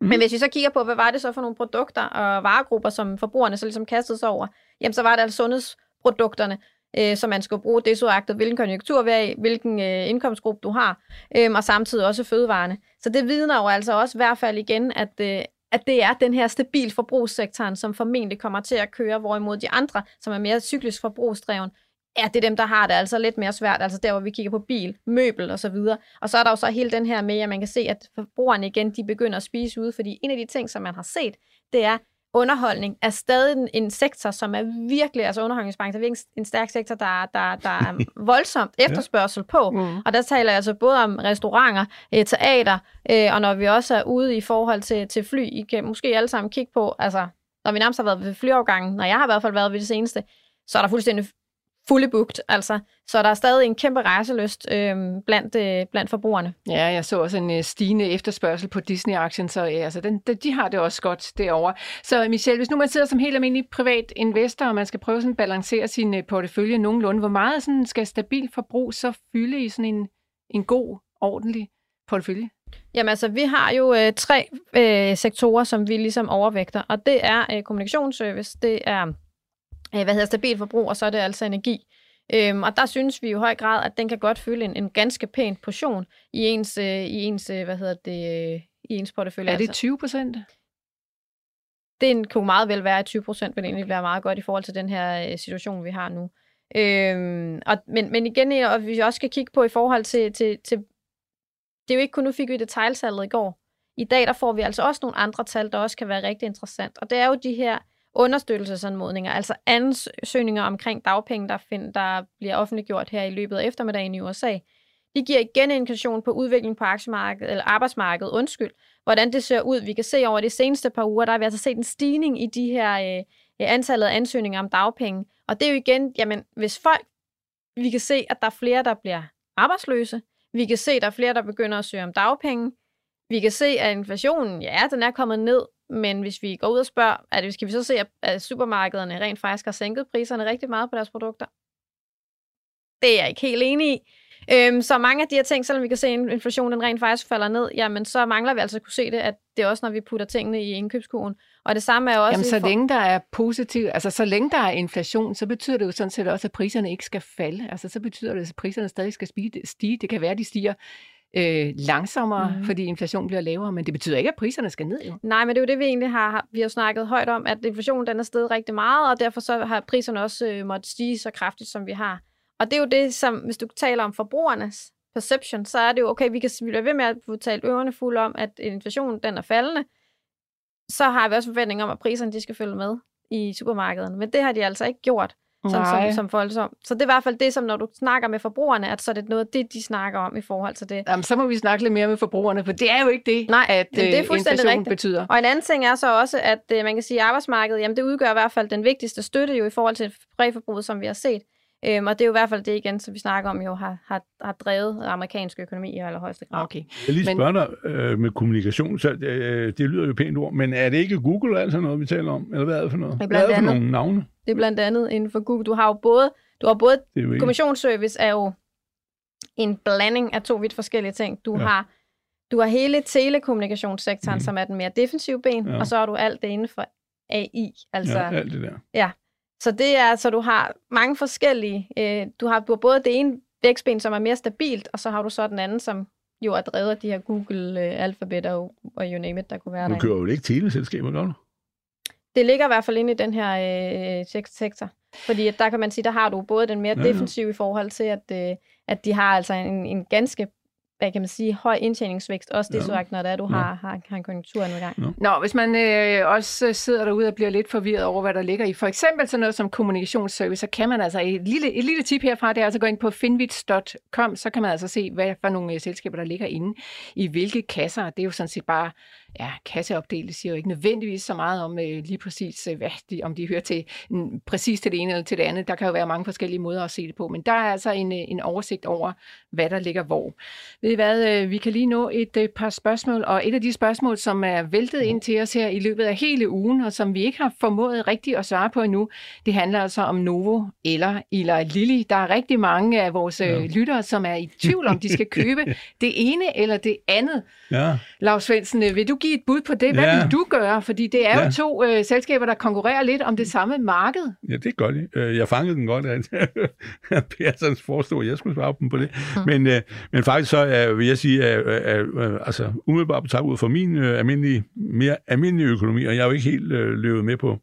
Mm. Men hvis vi så kigger på, hvad var det så for nogle produkter og varegrupper, som forbrugerne så ligesom kastede sig over, jamen så var det altså sundhedsprodukterne, øh, som man skal bruge desoagtet, hvilken konjunktur vi er i, hvilken øh, indkomstgruppe du har, øh, og samtidig også fødevarene. Så det vidner jo altså også i hvert fald igen, at, øh, at det er den her stabil forbrugssektoren, som formentlig kommer til at køre, hvorimod de andre, som er mere cyklisk forbrugsdreven, ja, det er dem, der har det altså lidt mere svært, altså der, hvor vi kigger på bil, møbel og så videre. Og så er der jo så hele den her med, at man kan se, at forbrugerne igen, de begynder at spise ude, fordi en af de ting, som man har set, det er, underholdning er stadig en sektor, som er virkelig, altså underholdningsbranchen er virkelig en stærk sektor, der, der, der er voldsomt efterspørgsel på. Mm. Og der taler jeg altså både om restauranter, øh, teater, øh, og når vi også er ude i forhold til, til fly, I kan måske alle sammen kigge på, altså når vi nærmest har været ved flyovergangen, når jeg har i hvert fald været ved det seneste, så er der fuldstændig fully booked, altså. Så der er stadig en kæmpe rejseløst øh, blandt, øh, blandt forbrugerne. Ja, jeg så også en øh, stigende efterspørgsel på Disney-aktien, så ja, altså, den, de har det også godt derovre. Så Michelle, hvis nu man sidder som helt almindelig privat investor, og man skal prøve sådan at balancere sin øh, portefølje nogenlunde, hvor meget sådan skal stabil forbrug så fylde i sådan en, en god, ordentlig portefølje? Jamen altså, vi har jo øh, tre øh, sektorer, som vi ligesom overvægter, og det er øh, kommunikationsservice, det er øh, hvad hedder stabil forbrug, og så er det altså energi. Øhm, og der synes vi i høj grad, at den kan godt fylde en, en ganske pæn portion i ens, øh, i ens øh, hvad hedder det, øh, i ens portefølje. Er det 20 altså. procent? Det kunne meget vel være, at 20 procent vil egentlig være meget godt i forhold til den her øh, situation, vi har nu. Øhm, og, men, men igen, og vi også skal kigge på i forhold til, til, til det er jo ikke kun, nu fik vi detaljtallet i går. I dag der får vi altså også nogle andre tal, der også kan være rigtig interessant. Og det er jo de her understøttelsesanmodninger, altså ansøgninger omkring dagpenge, der, find, der bliver offentliggjort her i løbet af eftermiddagen i USA. De giver igen indikation på udvikling på aktiemarkedet, eller arbejdsmarkedet, undskyld, hvordan det ser ud. Vi kan se over de seneste par uger, der har vi altså set en stigning i de her øh, antallet af ansøgninger om dagpenge. Og det er jo igen, jamen, hvis folk, vi kan se, at der er flere, der bliver arbejdsløse, vi kan se, at der er flere, der begynder at søge om dagpenge, vi kan se, at inflationen, ja, den er kommet ned, men hvis vi går ud og spørger, at skal vi så se, at supermarkederne rent faktisk har sænket priserne rigtig meget på deres produkter? Det er jeg ikke helt enig i. Øhm, så mange af de her ting, selvom vi kan se, at inflationen rent faktisk falder ned, jamen så mangler vi altså at kunne se det, at det er også, når vi putter tingene i indkøbskurven. Og det samme er også... Jamen så for... længe der er positiv, altså så længe der er inflation, så betyder det jo sådan set også, at priserne ikke skal falde. Altså så betyder det, at priserne stadig skal stige. Det kan være, at de stiger øh, langsommere, mm. fordi inflationen bliver lavere, men det betyder ikke, at priserne skal ned. Jo. Nej, men det er jo det, vi egentlig har, vi har snakket højt om, at inflationen den er steget rigtig meget, og derfor så har priserne også øh, måttet stige så kraftigt, som vi har. Og det er jo det, som hvis du taler om forbrugernes perception, så er det jo, okay, vi kan blive ved med at få talt ørerne fuld om, at inflationen den er faldende, så har vi også forventning om, at priserne de skal følge med i supermarkederne. Men det har de altså ikke gjort som, som, som voldsom. Så det er i hvert fald det, som når du snakker med forbrugerne, at så er det noget af det, de snakker om i forhold til det. Jamen, så må vi snakke lidt mere med forbrugerne, for det er jo ikke det, Nej, at det er øh, fuldstændig rigtigt. betyder. Og en anden ting er så også, at øh, man kan sige, at arbejdsmarkedet, jamen det udgør i hvert fald den vigtigste støtte jo i forhold til præforbruget, som vi har set. Øhm, og det er jo i hvert fald det igen, som vi snakker om, jo har, har, har drevet amerikansk økonomi i allerhøjeste grad. Okay. Jeg lige spørger dig øh, med kommunikation, så øh, det lyder jo pænt ord, men er det ikke Google altså noget, vi taler om? Eller hvad er det for noget? Det er, hvad er det for andet, nogle navne? Det er blandt andet inden for Google. Du har jo både, du har både kommissionsservice er jo en blanding af to vidt forskellige ting. Du ja. har du har hele telekommunikationssektoren, mm. som er den mere defensive ben, ja. og så har du alt det inden for AI. Altså, ja, alt det der. Ja, så det er, så du har mange forskellige, øh, du, har, både det ene vækstben, som er mere stabilt, og så har du så den anden, som jo er drevet af de her Google øh, alfabet og, og you name it, der kunne være der. Du kører jo ikke teleselskaber, gør du? Det ligger i hvert fald inde i den her øh, sektor. Fordi at der kan man sige, der har du både den mere defensive i forhold til, at, øh, at de har altså en, en ganske hvad kan man sige, høj indtjeningsvækst, også det ja. så, når det er, du ja. har, har, har en konjunktur nu i gang. Ja. Nå, hvis man øh, også sidder derude og bliver lidt forvirret over, hvad der ligger i for eksempel sådan noget som kommunikationsservice, så kan man altså, et lille, et lille tip herfra, det er altså at gå ind på finvits.com, så kan man altså se, hvad for nogle øh, selskaber, der ligger inde i hvilke kasser. Det er jo sådan set bare ja, kasseopdelt, det siger jo ikke nødvendigvis så meget om øh, lige præcis, øh, hvad de, om de hører til mm, præcis til det ene eller til det andet. Der kan jo være mange forskellige måder at se det på, men der er altså en, øh, en oversigt over, hvad der ligger hvor. Ved I hvad, øh, vi kan lige nå et øh, par spørgsmål, og et af de spørgsmål, som er væltet ind til os her i løbet af hele ugen, og som vi ikke har formået rigtigt at svare på endnu, det handler altså om Novo eller Ila Lilly. Der er rigtig mange af vores øh, ja. lyttere, som er i tvivl om, de skal købe det ene eller det andet. Ja. Lars Svendsen, vil du give et bud på det? Hvad ja. vil du gøre? Fordi det er ja. jo to øh, selskaber, der konkurrerer lidt om det samme marked. Ja, det er godt. Jeg fangede den godt, at Persons forestod, at jeg skulle svare dem på det. Mm. Men, øh, men faktisk så er, vil jeg sige, er, er, er altså umiddelbart betragtet ud fra min øh, almindelige, mere almindelige økonomi, og jeg er jo ikke helt øh, løbet med på,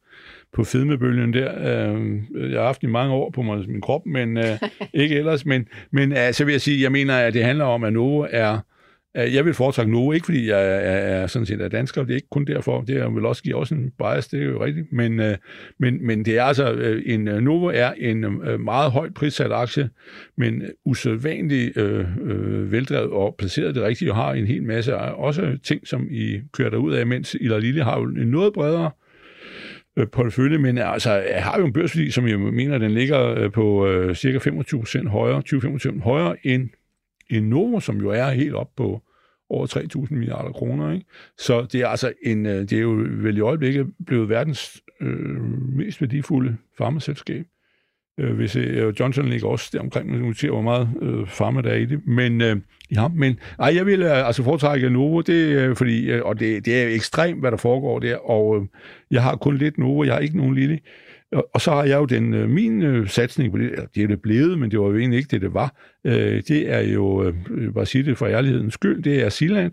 på fedmebølgen der. Øh, jeg har haft i mange år på mig, min krop, men øh, ikke ellers. Men, men altså vil jeg sige, jeg mener, at det handler om, at Novo er Øh, jeg vil foretrække Novo, ikke fordi jeg er, er sådan set er dansker, det er ikke kun derfor, det er vil også give også en bias, det er jo rigtigt, men, øh, men, men det er altså, øh, en øh, Novo er en meget højt prissat aktie, men usædvanligt øh, øh, veldrevet og placeret det rigtigt, og har en hel masse også ting, som I kører derud af, mens Ila Lille har jo en noget bredere portefølje, men altså, jeg har jo en børsværdi, som jeg mener, den ligger på øh, cirka 25% højere, 20-25% højere end Novo, som jo er helt op på over 3.000 milliarder kroner. Ikke? Så det er altså en, øh, det er jo vel i øjeblikket blevet verdens øh, mest værdifulde farmaselskab. Øh, hvis øh, Johnson ligger også der omkring, nu ser hvor meget øh, farma der er i det. Men øh, ja, men ej, jeg vil øh, altså foretrække Novo, det, øh, fordi, øh, og det, det er ekstremt, hvad der foregår der, og øh, jeg har kun lidt Novo, jeg har ikke nogen lille. Og, og så har jeg jo den, øh, min øh, satsning på det, det er det blevet, men det var jo egentlig ikke det, det var. Øh, det er jo, øh, bare sige det for ærlighedens skyld, det er Sealand,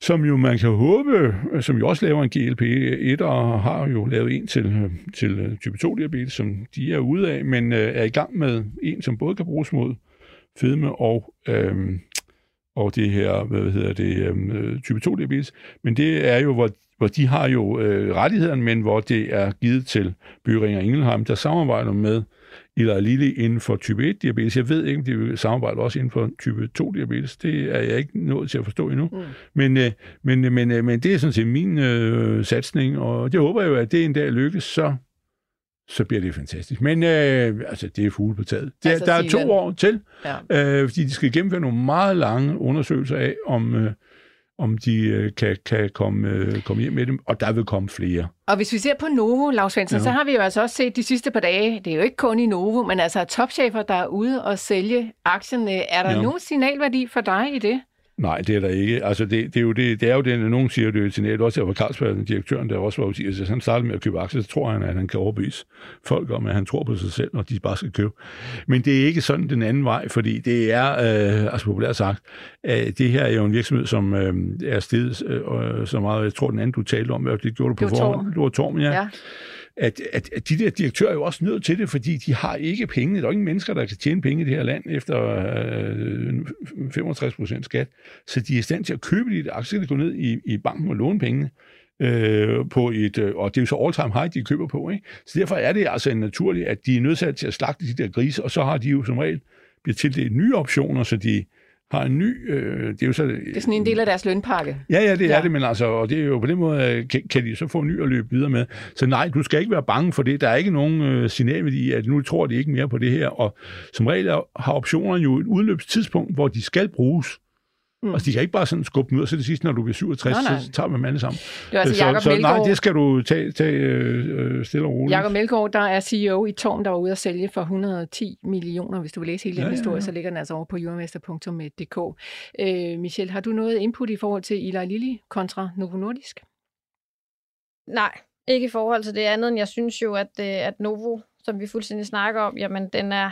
som jo man kan håbe, øh, som jo også laver en GLP-1, og har jo lavet en til, øh, til øh, type 2-diabetes, som de er ude af, men øh, er i gang med en, som både kan bruges mod fedme og, øh, og det her, hvad hedder det, øhm, øh, type 2-diabetes. Men det er jo, hvor hvor de har jo øh, rettighederne, men hvor det er givet til Byringer Ingelheim, der samarbejder med Eli Lilly inden for type 1-diabetes. Jeg ved ikke, om de vil samarbejde også inden for type 2-diabetes. Det er jeg ikke nået til at forstå endnu. Mm. Men, øh, men, men, øh, men det er sådan set min øh, satsning, og det håber jeg jo, at det en dag lykkes, så så bliver det fantastisk. Men øh, altså, det er fugle på taget. Det, altså, der er to år til, ja. øh, fordi de skal gennemføre nogle meget lange undersøgelser af, om, øh, om de øh, kan, kan komme, øh, komme hjem med dem, og der vil komme flere. Og hvis vi ser på Novo, Lars Svendsen, ja. så har vi jo altså også set de sidste par dage, det er jo ikke kun i Novo, men altså topchefer, der er ude og sælge aktierne. Er der ja. nogen signalværdi for dig i det? Nej, det er der ikke. Altså, det, det, er jo det, det er jo det, når nogen siger, det er signal. Også var Carlsberg, direktøren, der også var ude, at han startede med at købe aktier, så tror han, at han kan overbevise folk om, at han tror på sig selv, når de bare skal købe. Men det er ikke sådan den anden vej, fordi det er, øh, altså populært sagt, øh, det her er jo en virksomhed, som øh, er stedet øh, så meget, jeg tror den anden, du talte om, det gjorde du på forhånd. Det var Torm, ja. ja at, at, at de der direktører er jo også nødt til det, fordi de har ikke penge. Der er ingen mennesker, der kan tjene penge i det her land efter øh, 65 procent skat. Så de er i stand til at købe de der aktier, gå ned i, i banken og låne pengene. Øh, på et, øh, og det er jo så all-time high, de køber på. Ikke? Så derfor er det altså naturligt, at de er nødt til at slagte de der grise, og så har de jo som regel bliver tildelt nye optioner, så de, har en ny... Øh, det er jo så... Det er sådan en del af deres lønpakke. Ja, ja, det ja. er det, men altså, og det er jo på den måde, øh, kan, kan de så få en ny at løbe videre med. Så nej, du skal ikke være bange for det. Der er ikke nogen øh, signal i, at nu tror de ikke mere på det her. Og som regel har optionerne jo et udløbstidspunkt, hvor de skal bruges. Mm. Altså, de kan ikke bare sådan skubbe dem ud, og så det sidste, når du bliver 67, nej, nej. så tager man dem alle sammen. Det er altså så, Jacob så, Melgaard, nej, det skal du tage, tage øh, stille og roligt. Jakob Melgaard, der er CEO i Torm, der var ude at sælge for 110 millioner. Hvis du vil læse hele den ja, historie, ja, ja. så ligger den altså over på jordmester.dk. Øh, Michelle, har du noget input i forhold til Eli Lilly kontra Novo Nordisk? Nej, ikke i forhold til det andet, jeg synes jo, at, øh, at Novo, som vi fuldstændig snakker om, jamen den er,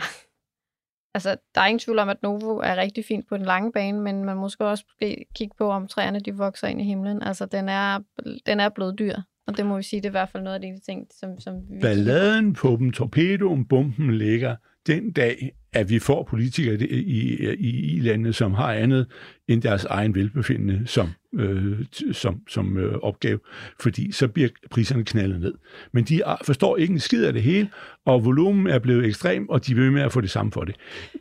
altså, der er ingen tvivl om, at Novo er rigtig fint på den lange bane, men man måske også kigge på, om træerne de vokser ind i himlen. Altså, den er, den er blevet dyr. Og det må vi sige, det er i hvert fald noget af de ting, som, som vi... Balladen på dem, torpedoen, bomben ligger den dag, at vi får politikere i, i, i, i landet, som har andet end deres egen velbefindende som øh, som, som øh, opgave, fordi så bliver priserne knaldet ned. Men de forstår ikke en skid af det hele, og volumen er blevet ekstrem, og de vil med at få det samme for det.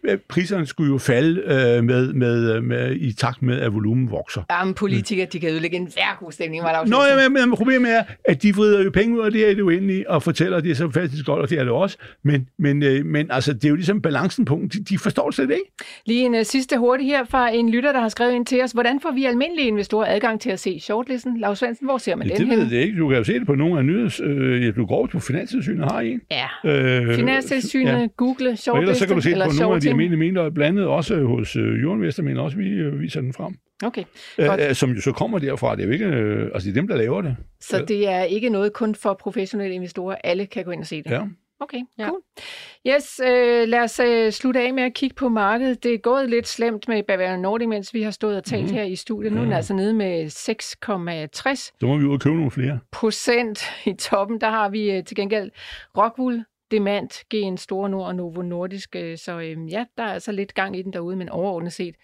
Øh, priserne skulle jo falde øh, med, med, med, i takt med, at volumen vokser. Jamen, politikere, de kan ødelægge en hver god stemning, var der Nå, ja, men, men problemet er, at de vrider jo penge ud af det her, det er jo endelig, og fortæller, at det er så fantastisk godt, og det er det også. Men, men, øh, men altså, det er jo ligesom balancen på, de, de forstår slet ikke. Lige en uh, sidste hurtigt her fra en lytter, der har skrevet ind til os. Hvordan får vi almindelige investorer adgang til at se shortlisten? Lars Svendsen, hvor ser man ja, den det ved jeg ikke. Du kan jo se det på nogle af nyheds... Øh, ja, du går på Finanstilsynet har en. Ja. Øh, Finanstilsynet, ja. Google, shortlisten Og ellers så kan du se det på nogle af de almindelige mindre, blandet også hos øh, Jorden men også vi øh, viser den frem. Okay, øh, som jo så kommer derfra. Det er jo ikke, øh, altså det er dem, der laver det. Så det er ikke noget kun for professionelle investorer. Alle kan gå ind og se det. Ja. Okay, Ja. cool. Yes, øh, lad os øh, slutte af med at kigge på markedet. Det er gået lidt slemt med Bavarian Nordic, mens vi har stået og talt Mhm. mm. her i studiet. Nu er den Ja. altså nede med 6,60 Så må vi ud og købe nogle flere. procent i toppen. Der har vi øh, til gengæld Rockwool, Demant, GN Store Nord og Novo Nordisk. øh, Så øh, ja, der er altså lidt gang i den derude, men overordnet set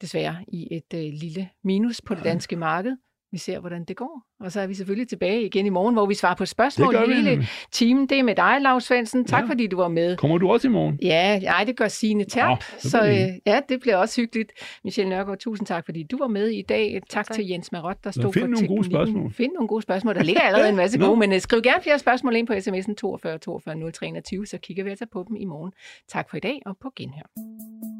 desværre i et øh, lille minus på det danske marked. Vi ser, hvordan det går. Og så er vi selvfølgelig tilbage igen i morgen, hvor vi svarer på spørgsmål Det gør vi hele timen. Det er med dig, Lars Svendsen. Tak Ja. fordi du var med. Kommer du også i morgen? Ja, ej, det gør Signe Terp. Nå, så øh, ja, det bliver også hyggeligt. Michelle Nørgaard, tusind tak, fordi du var med i dag. Tak, tak. Til Jens Marot, der Nå, stod find for nogle gode spørgsmål. Find nogle gode spørgsmål. Der ligger allerede en masse Nå. gode, men uh, skriv gerne flere spørgsmål ind på sms'en 42 42 0321, så kigger vi altså på dem i morgen. Tak for i dag, og på genhør.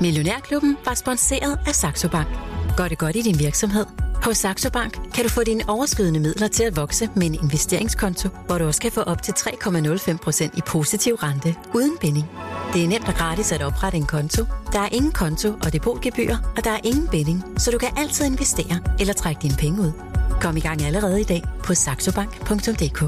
Millionærklubben var sponsoreret af Saxo Bank. Gør det godt i din virksomhed? Hos Saxo Bank kan du få dine overskydende midler til at vokse med en investeringskonto, hvor du også kan få op til 3,05% i positiv rente uden binding. Det er nemt og gratis at oprette en konto. Der er ingen konto og depotgebyr, og der er ingen binding, så du kan altid investere eller trække dine penge ud. Kom i gang allerede i dag på saxobank.dk.